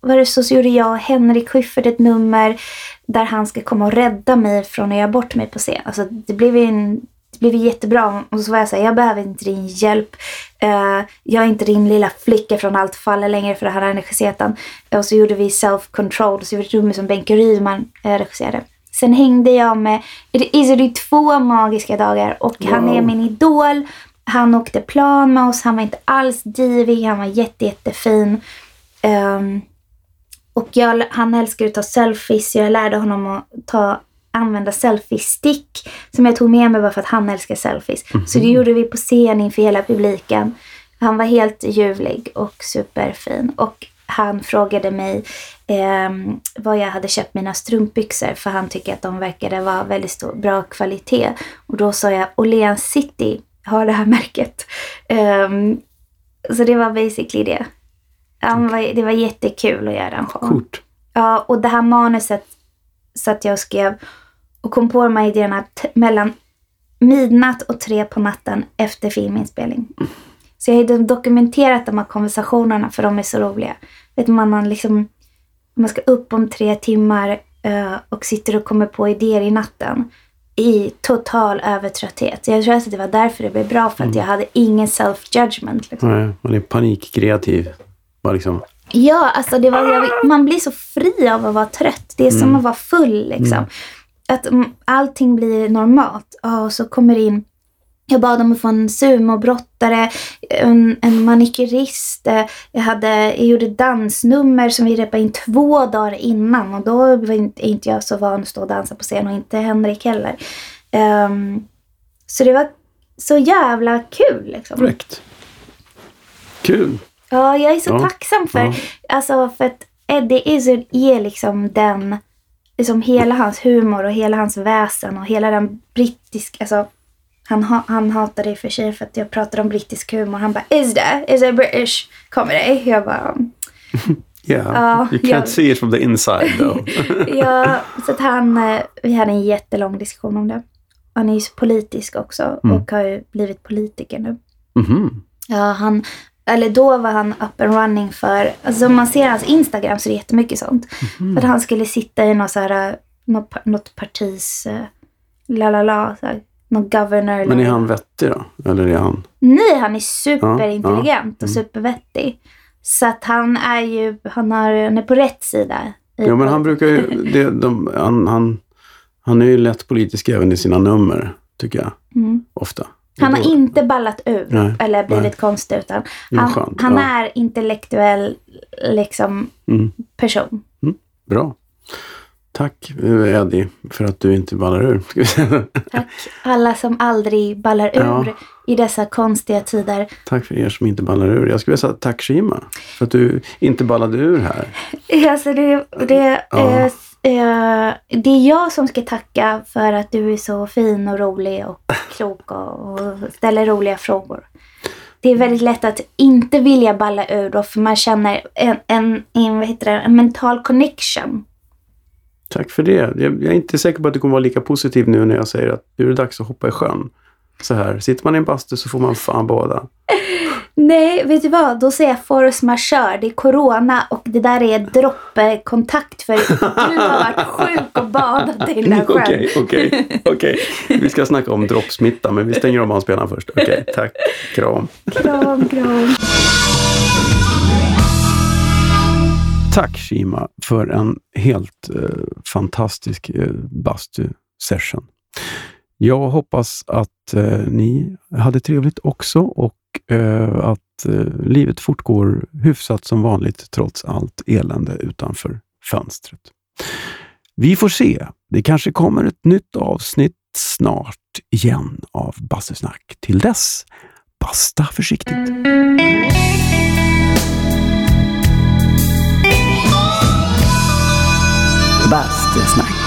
var det så, så gjorde jag och Henrik Schyffert ett nummer där han ska komma och rädda mig från att göra bort mig på scen. Alltså, det blev ju en, det blev jättebra. Och så var jag så här, jag behöver inte din hjälp. Eh, jag är inte din lilla flicka från allt faller längre för det här han. Och så gjorde vi Self Control, så gjorde vi ett nummer som Benke Rydman eh, regisserade. Sen hängde jag med Isidor i två magiska dagar och han är Wow. min idol. Han åkte plan med oss, han var inte alls divig, han var jätte, jättefin. Ehm, och jag, han älskar att ta selfies, jag lärde honom att ta, använda selfie-stick som jag tog med mig bara för att han älskar selfies. Så det gjorde vi på scen inför hela publiken. Han var helt ljuvlig och superfin. Och han frågade mig ehm, vad jag hade köpt mina strumpbyxor för han tycker att de verkade vara väldigt stor, bra kvalitet. Och då sa jag Åhléns City har det här märket. Ehm, så det var basically det. Han var, det var jättekul att göra den showen. Coolt. Ja, och det här manuset satt jag och skrev och kom på de här idéerna mellan midnatt och tre på natten efter filminspelning. Så jag har dokumenterat de här konversationerna för de är så roliga. Vet man, man liksom, man ska upp om tre timmar eh, och sitter och kommer på idéer i natten i total övertrötthet. Jag tror att det var därför det blev bra, för att jag hade ingen self-judgment. Liksom. Nej, man är panikkreativ. Bara liksom, Ja, alltså det var, jag, man blir så fri av att vara trött. Det är som att vara full liksom. Att mm, allting blir normalt. Och så kommer det in jag bad om att få en sumobrottare, en, en manikyrist. Jag, hade, jag gjorde dansnummer som vi repade in två dagar innan. Och då var inte, inte jag så van att stå och dansa på scen och inte Henrik heller. Ehm, så det var så jävla kul liksom. fräckt. Kul. Ja, jag är så Ja, tacksam för, ja. alltså för att Eddie Izzard är liksom den, liksom hela hans humor och hela hans väsen och hela den brittiska, alltså han, ha, han det i och för sig för att jag pratar om brittisk humor. Han bara, is that, is that British comedy? Jag bara, <laughs> Yeah. Ja, you can't jag- see it from the inside though. <laughs> ja, så att han, eh, vi hade en jättelång diskussion om det. Han är ju så politisk också Mm. och har ju blivit politiker nu. Mhm. Ja, han, eller då var han up and running för, alltså om man ser hans Instagram så är det jättemycket sånt. Mhm. För att han skulle sitta i något, så här, eh, något, något partis, uh, la la la, så här, någon governor. Men är han vettig då? Eller är han... Nej, han är superintelligent Ja, ja. och supervettig. Så att han är ju, han, har, han är på rätt sida Ja, men han brukar ju... Det, de, han, han, han är ju lätt politisk även i sina nummer, tycker jag. Mm. Ofta. Han har inte ballat ur Nej, eller blivit nej. konstig utan han, skönt, han ja. är intellektuell liksom, Mm. person. Bra. Tack eh, Eddie för att du inte ballar ur. <laughs> Tack alla som aldrig ballar ur Ja. i dessa konstiga tider. Tack för er som inte ballar ur. Jag skulle vilja säga tack Shima för att du inte ballade ur här. Alltså det, det, Ja. eh, eh, det är jag som ska tacka för att du är så fin och rolig och klok och, och ställer roliga frågor. Det är väldigt lätt att inte vilja balla ur då för man känner en, en, en, vad heter det, en mental connection. Tack för det. Jag, är inte säker på att du kommer vara lika positiv nu när jag säger att nu är det dags att hoppa i sjön. Så här, sitter man i en bastu så får man fan bada. <laughs> Nej, vet du vad? Då säger jag force majeure. Det är corona och det där är droppkontakt för du har varit sjuk och badat i den där sjön. Okej, okej, okej. Vi ska snacka om droppsmitta, men vi stänger av bandspelaren först. Okej, tack. Kram. Kram, kram. Tack Shima för en helt eh, fantastisk eh, bastu-session. Jag hoppas att eh, ni hade trevligt också och eh, att eh, livet fortgår hyfsat som vanligt trots allt elände utanför fönstret. Vi får se. Det kanske kommer ett nytt avsnitt snart igen av Bastusnack. Till dess, basta försiktigt. bäst snack.